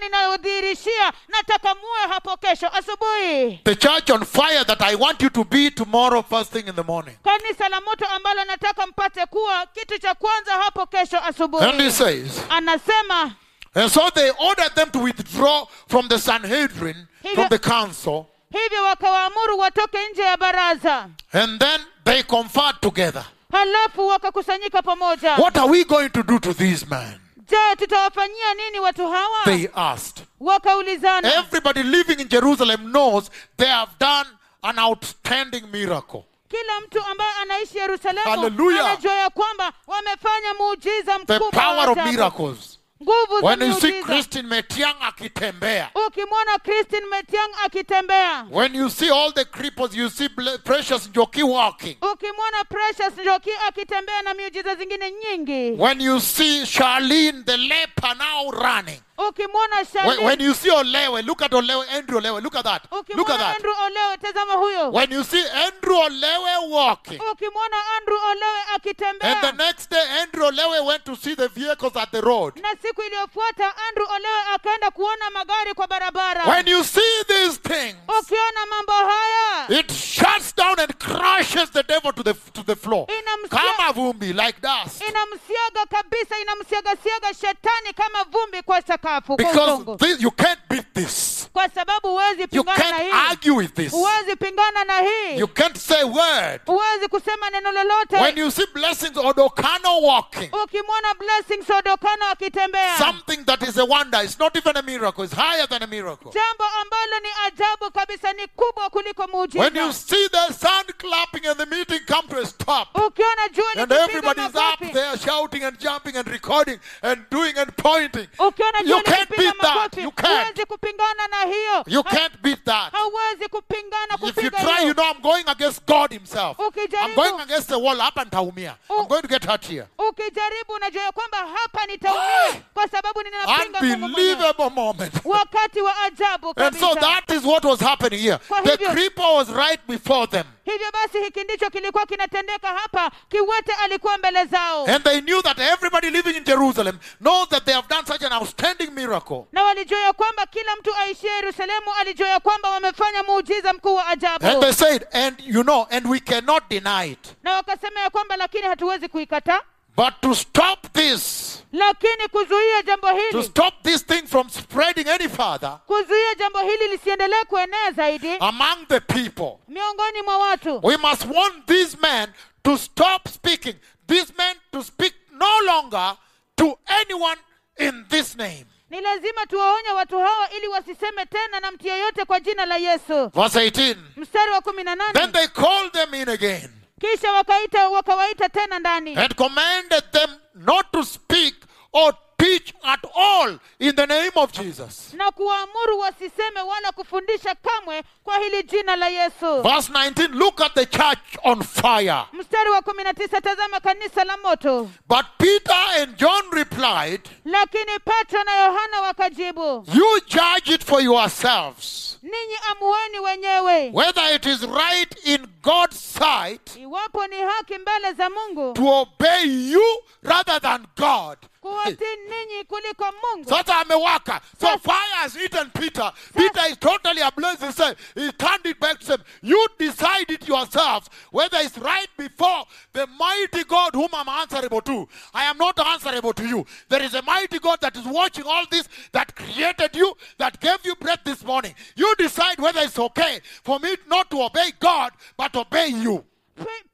nataka muwe hapo kesho asubuhi. The church on fire that i want you to be tomorrow first thing in the morning. Kanisa la moto ambalo nataka mpate kuwa kitu cha kwanza hapo kesho and he says anasema And so they ordered them to withdraw from the Sanhedrin, from the council, hivyo wakawaamuru watoke nje ya baraza. And then they conferred together. Halafu wakakusanyika pamoja What are we going to do to these men? je tutawafanyia nini watu hawa They asked. wakaulizana Everybody living in Jerusalem knows they have done an outstanding miracle. kila mtu ambaye anaishi yerusalemu Hallelujah. anajua ya kwamba wamefanya muujiza The mkubwa wa power of miracles. Nguvu za When you see miujiza Christine Metiang akitembea, ukimwona christine metiang akitembea when you see all the cripples, you see Ble- Precious Njoki walking. ukimwona precious njoki akitembea na miujiza zingine nyingi When you see Charlene the leper now running. Ukimwona When, when you see Olewe, look at Olewe, Andrew Olewe, look at that. Look at ukimwona that. andrew olewe tazama huyo When you see Andrew Olewe walking, ukimwona andrew olewe and the akitembea next day Andrew Olewe went to see the vehicles at the road. na siku iliyofuata andrew olewe akaenda kuona magari kwa barabara When you see these things, ukiona mambo haya it shuts down and crushes the devil to the to the floor. Inamsia- Kama vumbi, like dust. inamsiaga kabisa inamsiagasiaga shetani kama vumbi kwa Because this, you can't beat this. kwa sababu huwezi You pingana na can't hii argue with this. huwezi pingana na hii You can't say word. huwezi kusema neno When you see blessings Odokano walking, ukimwona blessing sodokano akitembea something that is a wonder. It's not even a miracle. It's higher than a miracle. jambo ambalo ni ajabu kabisa ni kubwa kuliko When you see the sun clapping and the meeting come to a stop, ukiona jua and everybody's up there shouting and jumping and recording and doing and pointing, ukiona you can't beat that. You can't. huwezi kupingana na hiyo You can't beat that. If you try, you know I'm going against God Himself. I'm going against the wall. Up and taumia. I'm going to get hurt here. ukijaribu unajua ya kwamba hapa nitaumia kwa sababu ninapinga Unbelievable moment. wakati wa ajabu And so that is what was happening here. The creeper was right before them. Hivyo basi hiki ndicho kilikuwa kinatendeka hapa kiwete alikuwa mbele zao And they knew that everybody living in Jerusalem knows that they have done such an outstanding miracle. na walijua ya kwamba kila mtu aishie yerusalemu alijua ya kwamba wamefanya muujiza mkuu wa And ajabu they said, and you know, and we cannot deny it. na wakasema ya kwamba lakini hatuwezi kuikataa But to stop this, lakini kuzuia jambo to stop this thing from spreading any further kuzuia jambo hili lisiendelee kuenea zaidi among the people, miongoni mwa watu we must want these men to stop speaking. These men to speak no longer to anyone in this name. ni lazima tuwaonye watu hawa ili wasiseme tena na mtu yeyote kwa jina la yesu Verse 18. mstari wa kumi na Then they called them in again kisha wakaita wakawaita tena ndani. And commanded them not to speak or teach at all in the name of Jesus. na kuwaamuru wasiseme wala kufundisha kamwe kwa hili jina la yesu. Verse 19 Look at the church on fire. mstari wa kumi na tisa tazama kanisa la moto. But Peter and John replied, lakini petro na yohana wakajibu You judge it for yourselves. Ninyi amueni wenyewe. Whether it is right in God's sight iwapo ni haki mbele za mungu to obey you rather than God. kuwatii ninyi kuliko mungu Sasa amewaka. So fire has eaten Peter. Peter is totally ablaze. He said, he turned it back to them. You decide it yourselves whether it's right before the mighty God whom I'm answerable to. I am not answerable to you. There is a mighty God that is watching all this, that created you, that gave you breath this morning. You decide whether it's okay for me not to obey God, but obey you.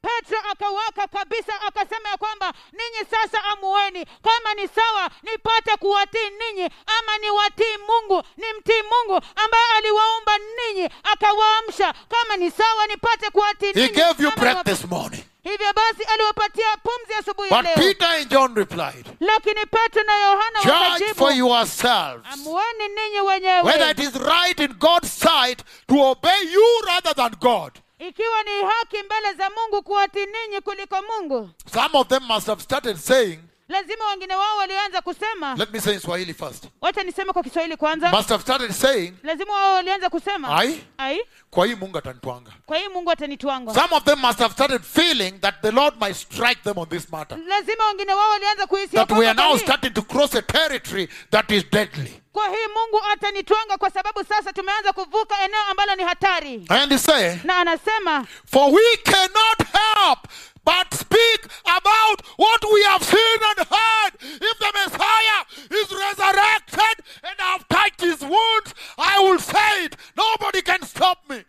Petro akawaka kabisa akasema ya kwamba ninyi sasa amueni kama ni sawa nipate kuwatii ninyi ama niwatii mungu nimtii mungu ambaye aliwaumba ninyi akawaamsha kama ni sawa nipate kuwatii He ninyi gave you ama breath niwape- this morning. hivyo basi aliwapatia pumzi asubuhi ya But leo Peter and John replied, lakini petro na yohana Judge for wakajibu yourselves. amueni ninyi whether wenyewe it is right in God's sight to obey you rather than God. Ikiwa ni haki mbele za mungu kuwatii ninyi kuliko mungu. Some of them must have started saying, lazima wengine wao walianza kusema. Let me say in Swahili first, wacha niseme kwa kiswahili kwanza. Must have started saying, lazima wao walianza kusema. Ai, ai. kwa hii Mungu atanitwanga. kwa hii mungu atanitwanga. Some of them must have started feeling that the Lord might strike them on this matter. lazima wengine wao walianza kuhisi That we are now starting to cross a territory that is deadly. Kwa mungu atanitwanga kwa sababu sasa tumeanza kuvuka eneo ambalo ni hatari And he say, na anasema for we cannot help but speak about what we have seen and heard. If the Messiah is resurrected and I have touched his wounds, I will say it. Nobody can stop me.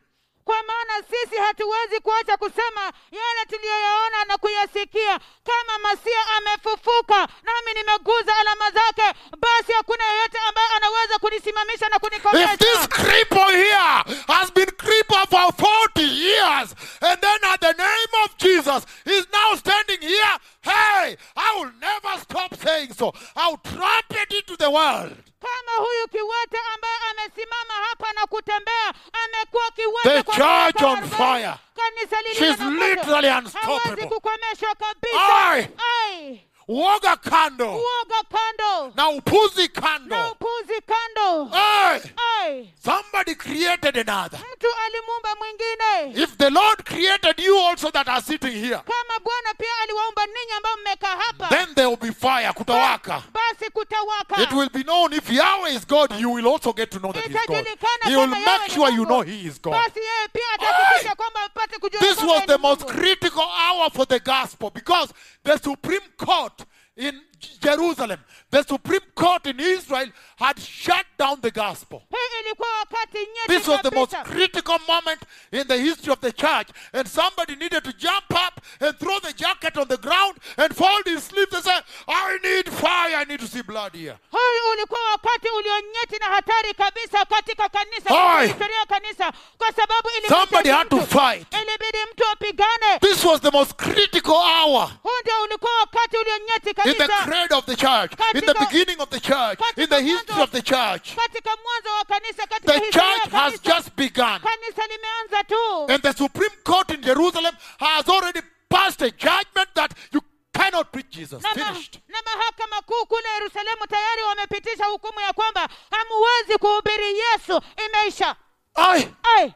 Kwa maana sisi hatuwezi kuacha kusema yale tuliyoyaona na kuyasikia. Kama masia amefufuka nami nimeguza alama zake basi hakuna yeyote ambaye anaweza kunisimamisha na If this cripple here has been crippled for 40 years, and then at the name of Jesus is now standing here, hey, I will never stop saying so. I'll trumpet it to the world. kama huyu kiwete ambaye amesimama hapa na kutembea amekuwa The kiwete kwa church on fire. kanisa lililo She's literally unstoppable. hawezi kukomeshwa kabisa Ai. Ai. Woga kando. uoga kando Na upuzi na kando. upuzi kando Hey, Ai. somebody created another. mtu alimuumba mwingine If the Lord created you also that are sitting here, kama bwana pia aliwaumba ninyi ambao mmekaa hapa then there will be fire, kutawaka. basi kutawaka It will be known if Yahweh is God, you will also get to know that He is God. He will make sure you know He is God. basi yeye pia atahakikisha kwamba kujua This was the most critical hour for the gospel because the Supreme Court in Jerusalem, the Supreme Court in Israel had shut down the gospel. hii ilikuwa wakati nyeti This was the most critical moment in the history of the church, and somebody needed to jump up and throw the jacket on the ground and fold his sleeves and say, I need fire, I need to see blood here. huu ulikuwa wakati ulionyeti na hatari kabisa katika kanisa Oi. katika historia ya kanisa kwa sababu ilibidi Somebody had to fight. ilibidi mtu apigane This was the most critical hour huu ndio ulikuwa wakati ulionyeti in the of the church, in the beginning of the church, in the history of the church. katika mwanzo wa kanisa katika The church has just begun. kanisa limeanza tu And the Supreme Court in Jerusalem has already passed a judgment that you cannot preach Jesus. na, ma, Finished. na mahakama kuu kule yerusalemu tayari wamepitisha hukumu ya kwamba hamuwezi kuhubiri yesu imeisha Aye. Ai,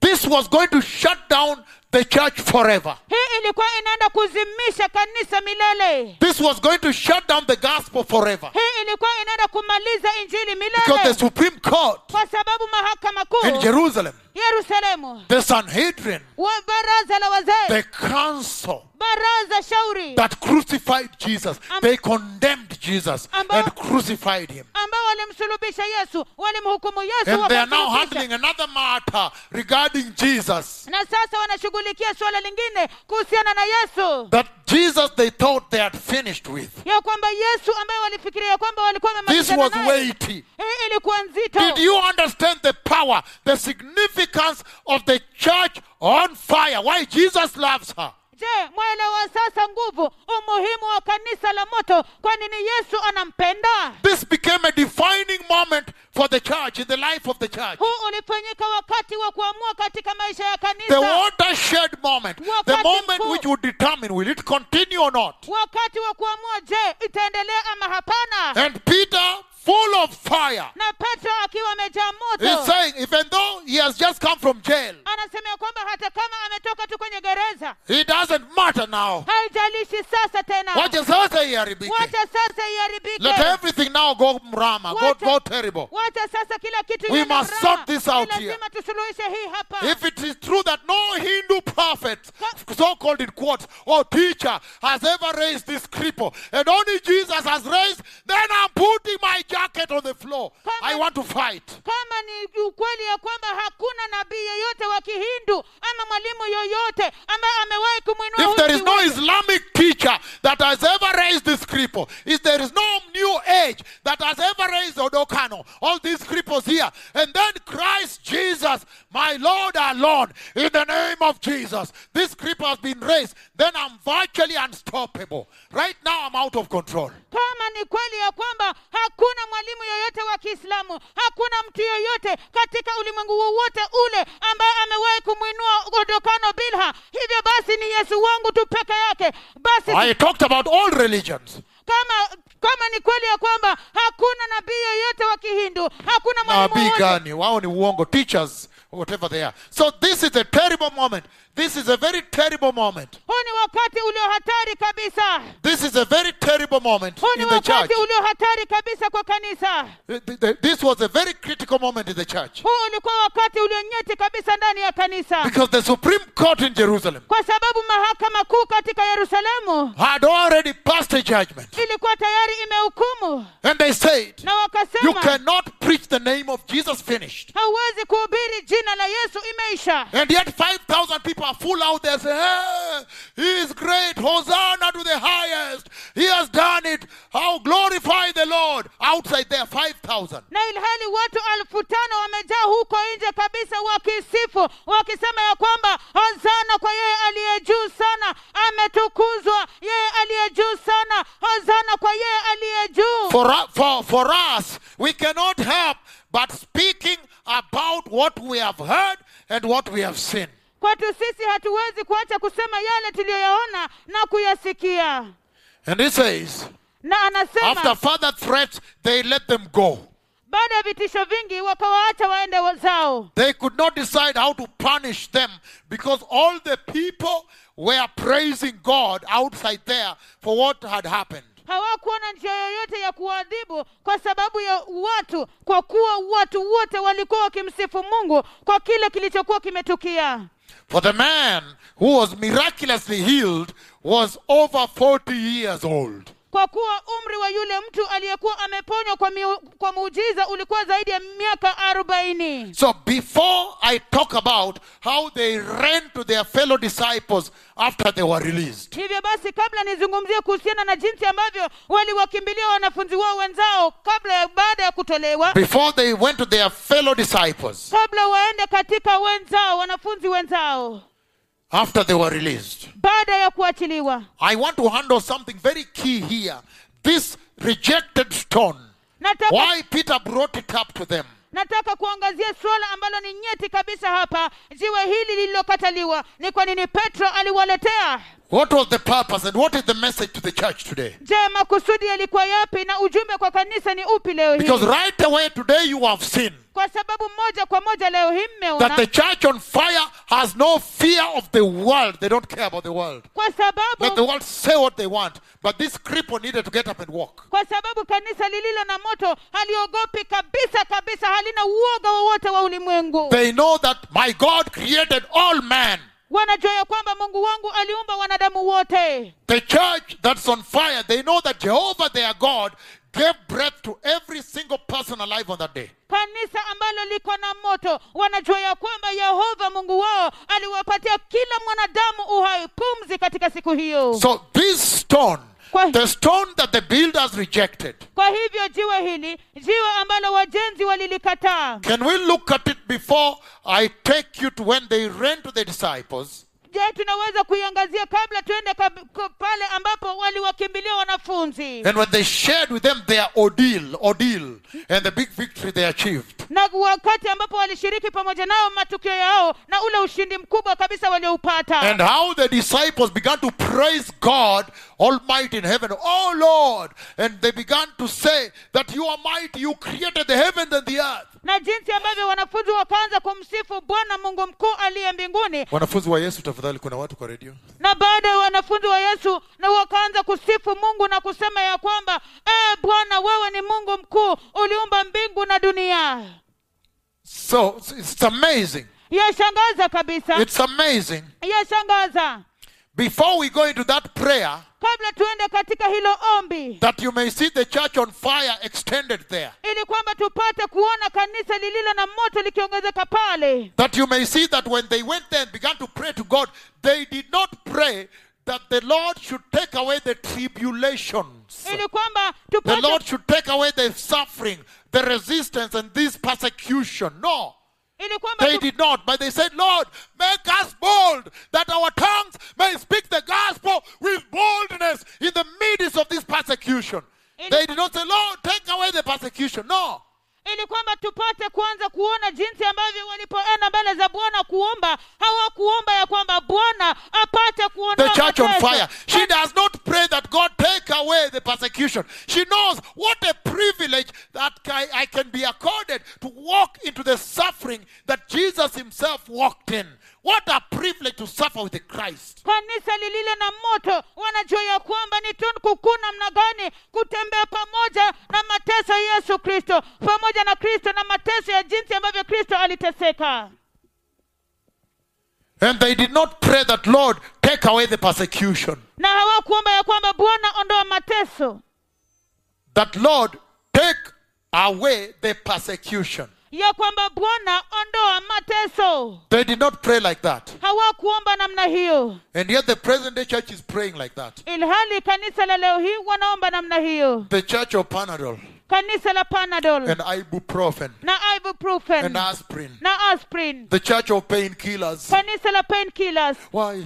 This was going to shut down the church forever. hii ilikuwa inaenda kuzimisha kanisa milele This was going to shut down the gospel forever. hii ilikuwa inaenda kumaliza injili Because the milele Supreme Court kwa sababu mahakama in kuu Jerusalem, yerusalemu the Sanhedrin, baraza la wazee the council baraza shauri that crucified Jesus, Am- they condemned Jesus Ambao- and crucified him. ambao walimsulubisha yesu walimhukumu yesu And they are now wakamsulubisha. handling another matter regarding. Na sasa wanashughulikia suala lingine kuhusiana na yesu That Jesus they thought they had finished with. ya kwamba yesu ambaye walifikiria kwamba walikuwa This was weighty. hii ilikuwa nzito Did you understand the power, the significance of the church on fire? Why Jesus loves her? Je mwaelewa sasa nguvu umuhimu wa kanisa la moto kwa nini yesu anampenda This became a defining moment for the church, in the life of the church. huu ulifanyika wakati wa kuamua katika maisha ya The kanisa watershed moment, the Wakati moment mkuu. which would determine will it continue or not. wakati wa kuamua je itaendelea ama hapana And Peter, full of fire, na petro akiwa amejaa is moto saying, even though he has just come from jail, anasema kwamba hata kama ametoka tu kwenye gereza it doesn't matter now. haijalishi sasa tena Wacha sasa iharibike. wacha sasa iharibike Let everything now go mrama, go, go terrible. wacha sasa kila kitu We must sort this out here. lazima tusuluhishe hii hapa If it is true that no Hindu prophet, so called in quotes, or teacher has ever raised this cripple, and only Jesus has raised, then I'm putting my jacket on the floor. Come I want to fight. kama ni ukweli ya kwamba hakuna nabii yeyote wa kihindu ama mwalimu yoyote ambaye amewahi kumwinua If there is no Islamic teacher that has ever raised this cripple, if there is no new age that has ever raised Odokano, all these cripples here, and then Christ Jesus, my Lord alone, in the name of Jesus, this cripple has been raised, then I'm virtually unstoppable. Right now, I'm out of control. kama ni kweli ya kwamba hakuna mwalimu yoyote wa kiislamu hakuna mtu yoyote katika ulimwengu wowote ule ambaye amewahi kumwinua godokano bilha hivyo basi ni yesu wangu tu peke yake basi I talked about all religions. kama kama ni kweli ya kwamba hakuna nabii yoyote wa kihindu hakuna mwalimu Nabii wowote gani? Wao ni uongo, teachers, whatever they are. So this is a terrible moment. This is a very terrible moment. huu ni wakati ulio hatari kabisa. This is a very terrible moment in the church. wakati ulio hatari kabisa kwa kanisa. Th- th- This was a very critical moment in the church. Huu ulikuwa wakati ulionyeti kabisa ndani ya kanisa. Because the Supreme Court in Jerusalem kwa sababu mahakama kuu katika yerusalemu had already passed a judgment. ilikuwa tayari imehukumu. And they said, You cannot preach the name of Jesus finished. hauwezi kuhubiri jina la yesu imeisha. And yet 5,000 people are full out there saying, hey, He is great. Hosanna to the highest. He has done it. How glorify the Lord. Outside there, 5,000. na ilhali watu elfu tano wamejaa huko nje kabisa wakisifu wakisema ya kwamba kwa yeye aliye juu sana ametukuzwa yeye aliye juu sana hozana kwa yeye aliye juu For, for, for us, we cannot help but speaking about what we have heard and what we have seen. Kwetu sisi hatuwezi kuacha kusema yale tuliyoyaona na kuyasikia And he says, na anasema after further threats, they let them go. baada ya vitisho vingi wakawaacha waende zao They could not decide how to punish them because all the people were praising God outside there for what had happened. hawakuona njia yoyote ya kuadhibu kwa sababu ya watu kwa kuwa watu wote walikuwa wakimsifu mungu kwa kile kilichokuwa kimetukia For the man who was miraculously healed was over 40 years old. Kwa kuwa umri wa yule mtu aliyekuwa ameponywa kwa, miu, kwa muujiza ulikuwa zaidi ya miaka arobaini. So before I talk about how they ran to their fellow disciples after they were released, hivyo basi kabla nizungumzie kuhusiana na jinsi ambavyo waliwakimbilia wanafunzi wao wenzao kabla ya baada ya kutolewa. Before they went to their fellow disciples. Kabla waende katika wenzao wanafunzi wenzao after they were released, baada ya kuachiliwa I want to handle something very key here. This rejected stone. nataka Why Peter brought it up to them. nataka kuangazia suala ambalo ni nyeti kabisa hapa jiwe hili lililokataliwa ni kwa nini petro aliwaletea What was the purpose and what is the message to the church today? je makusudi yalikuwa yapi na ujumbe kwa kanisa ni upi leo Because right away today you have seen kwa sababu moja kwa moja leo that the church on fire has no fear of the world. They don't care about the world. kwa Let the world say what they want. But this cripple needed to get up and walk. kwa sababu kanisa lililo na moto haliogopi kabisa kabisa halina uoga wowote wa ulimwengu They know that my God created all man. Wanajua ya kwamba mungu wangu aliumba wanadamu wote The church that's on fire, they know that Jehovah their God gave breath to every single person alive on that day. kanisa ambalo liko na moto wanajua ya kwamba yehova mungu wao aliwapatia kila mwanadamu uhai pumzi katika siku hiyo So this stone, Kwa- the stone that the builders rejected, kwa hivyo jiwe hili jiwe ambalo wajenzi walilikataa can we look at it before I take you to when they ran to the disciples? Je tunaweza kuiangazia kabla tuende pale ambapo waliwakimbilia wanafunzi And when they shared with them their ordeal, ordeal, and the big victory they achieved. na wakati ambapo walishiriki pamoja nao matukio yao na ule ushindi mkubwa kabisa walioupata And how the disciples began to praise God Almighty in heaven. Oh Lord! And they began to say that you are mighty, you created the heavens and the earth. Na jinsi ambavyo wanafunzi wakaanza kumsifu bwana mungu mkuu aliye mbinguni. Wanafunzi wa yesu tafadhali kuna watu kwa redio na baada ya wanafunzi wa yesu na wakaanza kusifu mungu na kusema ya kwamba e, bwana wewe ni mungu mkuu uliumba mbingu na dunia. So it's- amazing. Yashangaza kabisa. It's amazing. Yashangaza before we go into that prayer kabla tuende katika hilo ombi that you may see the church on fire extended there. ili kwamba tupate kuona kanisa lililo na moto likiongezeka pale. That you may see that when they went there and began to pray to god they did not pray that the lord should take away the tribulations. Ili kwamba the lord should take away the suffering the resistance and this persecution. No They did not, but they said, Lord, make us bold that our tongues may speak the gospel with boldness in the midst of this persecution. They did not say, Lord, take away the persecution. No. Ili kwamba tupate kuanza kuona jinsi ambavyo walipoenda mbele za bwana kuomba hawakuomba ya kwamba bwana apate The church on fire. She does not pray that God take away the persecution. She knows what a privilege that I, I can be accorded to walk into the suffering that Jesus himself walked in. What a privilege to suffer with the Christ. kanisa lililo na moto wanajua ya kwamba ni kuu namna gani kutembea pamoja na mateso ya yesu kristo pamoja na kristo na mateso ya jinsi ambavyo kristo aliteseka And they did not pray that, Lord, take away the persecution. na hawakuomba ya kwamba bwana ondoa mateso that Lord take away the persecution. Ya kwamba bwana ondoa mateso They did not pray like that. hawakuomba namna hiyo And yet the present day church is praying like that. ilhali kanisa la leo hii wanaomba namna hiyo The church of Panadol kanisa la panadol and ibuprofen na ibuprofen and aspirin. na aspirin The church of painkillers. kanisa la painkillers Why?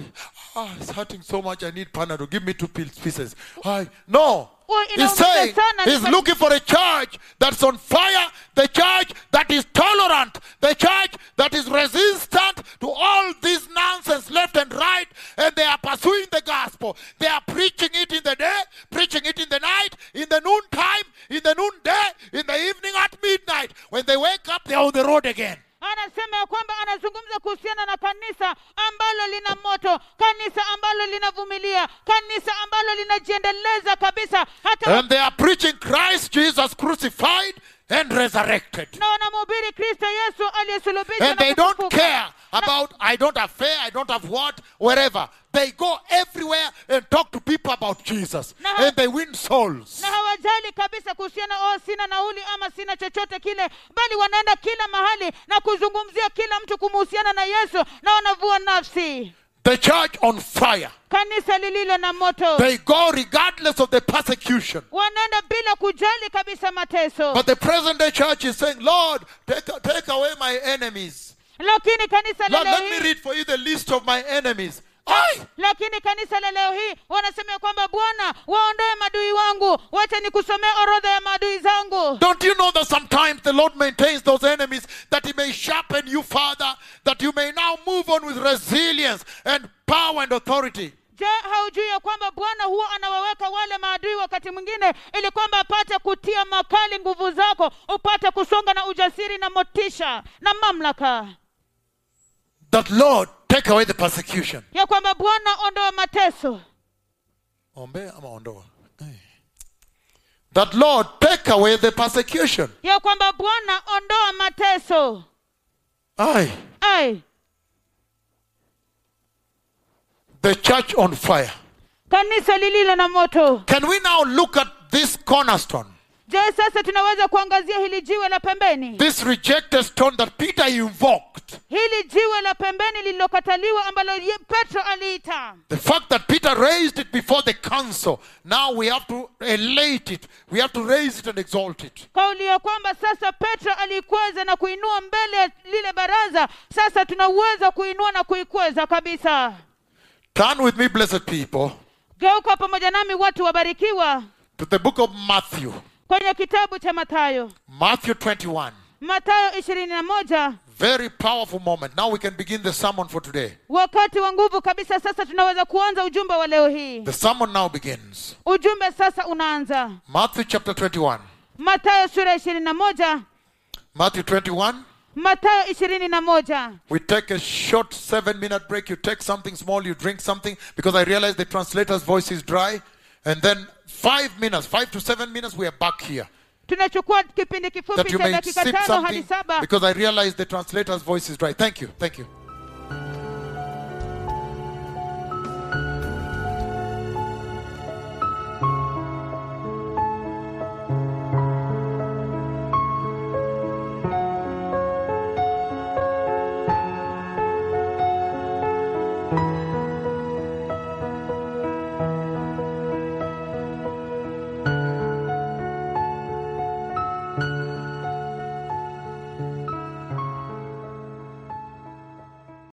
Ah, it's hurting so much. I need Panadol. Give me two pieces. Why? No. He's saying he's looking for a church that's on fire, the church that is tolerant, the church that is resistant to all na moto They go regardless of the persecution. wanaenda bila kujali kabisa mateso But the present day church is saying, Lord, take, take away my enemies. lakini kanisa Lord, let me read for you the list of my enemies. Aye. lakini kanisa la leo hii wanasema kwamba bwana waondoe madui wangu wacha nikusomea orodha ya maadui zangu Don't you know that sometimes the Lord maintains those enemies that He may sharpen you further, that you may now move on with resilience and power and authority haujui ya kwamba bwana huwa anawaweka wale maadui wakati mwingine ili kwamba apate kutia makali nguvu zako upate kusonga na ujasiri na motisha na mamlaka that Lord take away the persecution. ya kwamba bwana ondoa mateso Ombe ama ondoa. That Lord take away the persecution. ya kwamba bwana ondoa mateso Aye. Aye. The church on fire. Kanisa lililo na moto Can we now look at this cornerstone? je sasa tunaweza kuangazia hili jiwe la pembeni This rejected stone that Peter invoked. hili jiwe la pembeni lililokataliwa ambalo ye- petro aliita The fact that Peter raised it before the council. Now we have to elate it. We have to raise it and exalt it. kauli ya kwamba sasa petro aliikweza na kuinua mbele ya lile baraza sasa tunaweza kuinua na kuikweza kabisa Turn with me, blessed people, geuka pamoja nami watu wabarikiwa to the book of Matthew. kwenye kitabu cha mathayo Matthew 21. mathayo ishirini na moja Very powerful moment. Now we can begin the sermon for today. wakati wa nguvu kabisa sasa tunaweza kuanza ujumbe wa leo hii The sermon now begins. ujumbe sasa unaanza Matthew chapter 21. mathayo sura ishirini na moja Matthew 21. Mathayo ishirini na moja We take a short seven minute break. You take something small, you drink something, because I realize the translator's voice is dry. And then five minutes, five to seven minutes, we are back here. tunachukua kipindi That kifupi you cha may dakika sip tano hadi something, saba because I realize the translator's voice is dry. Thank you. Thank you.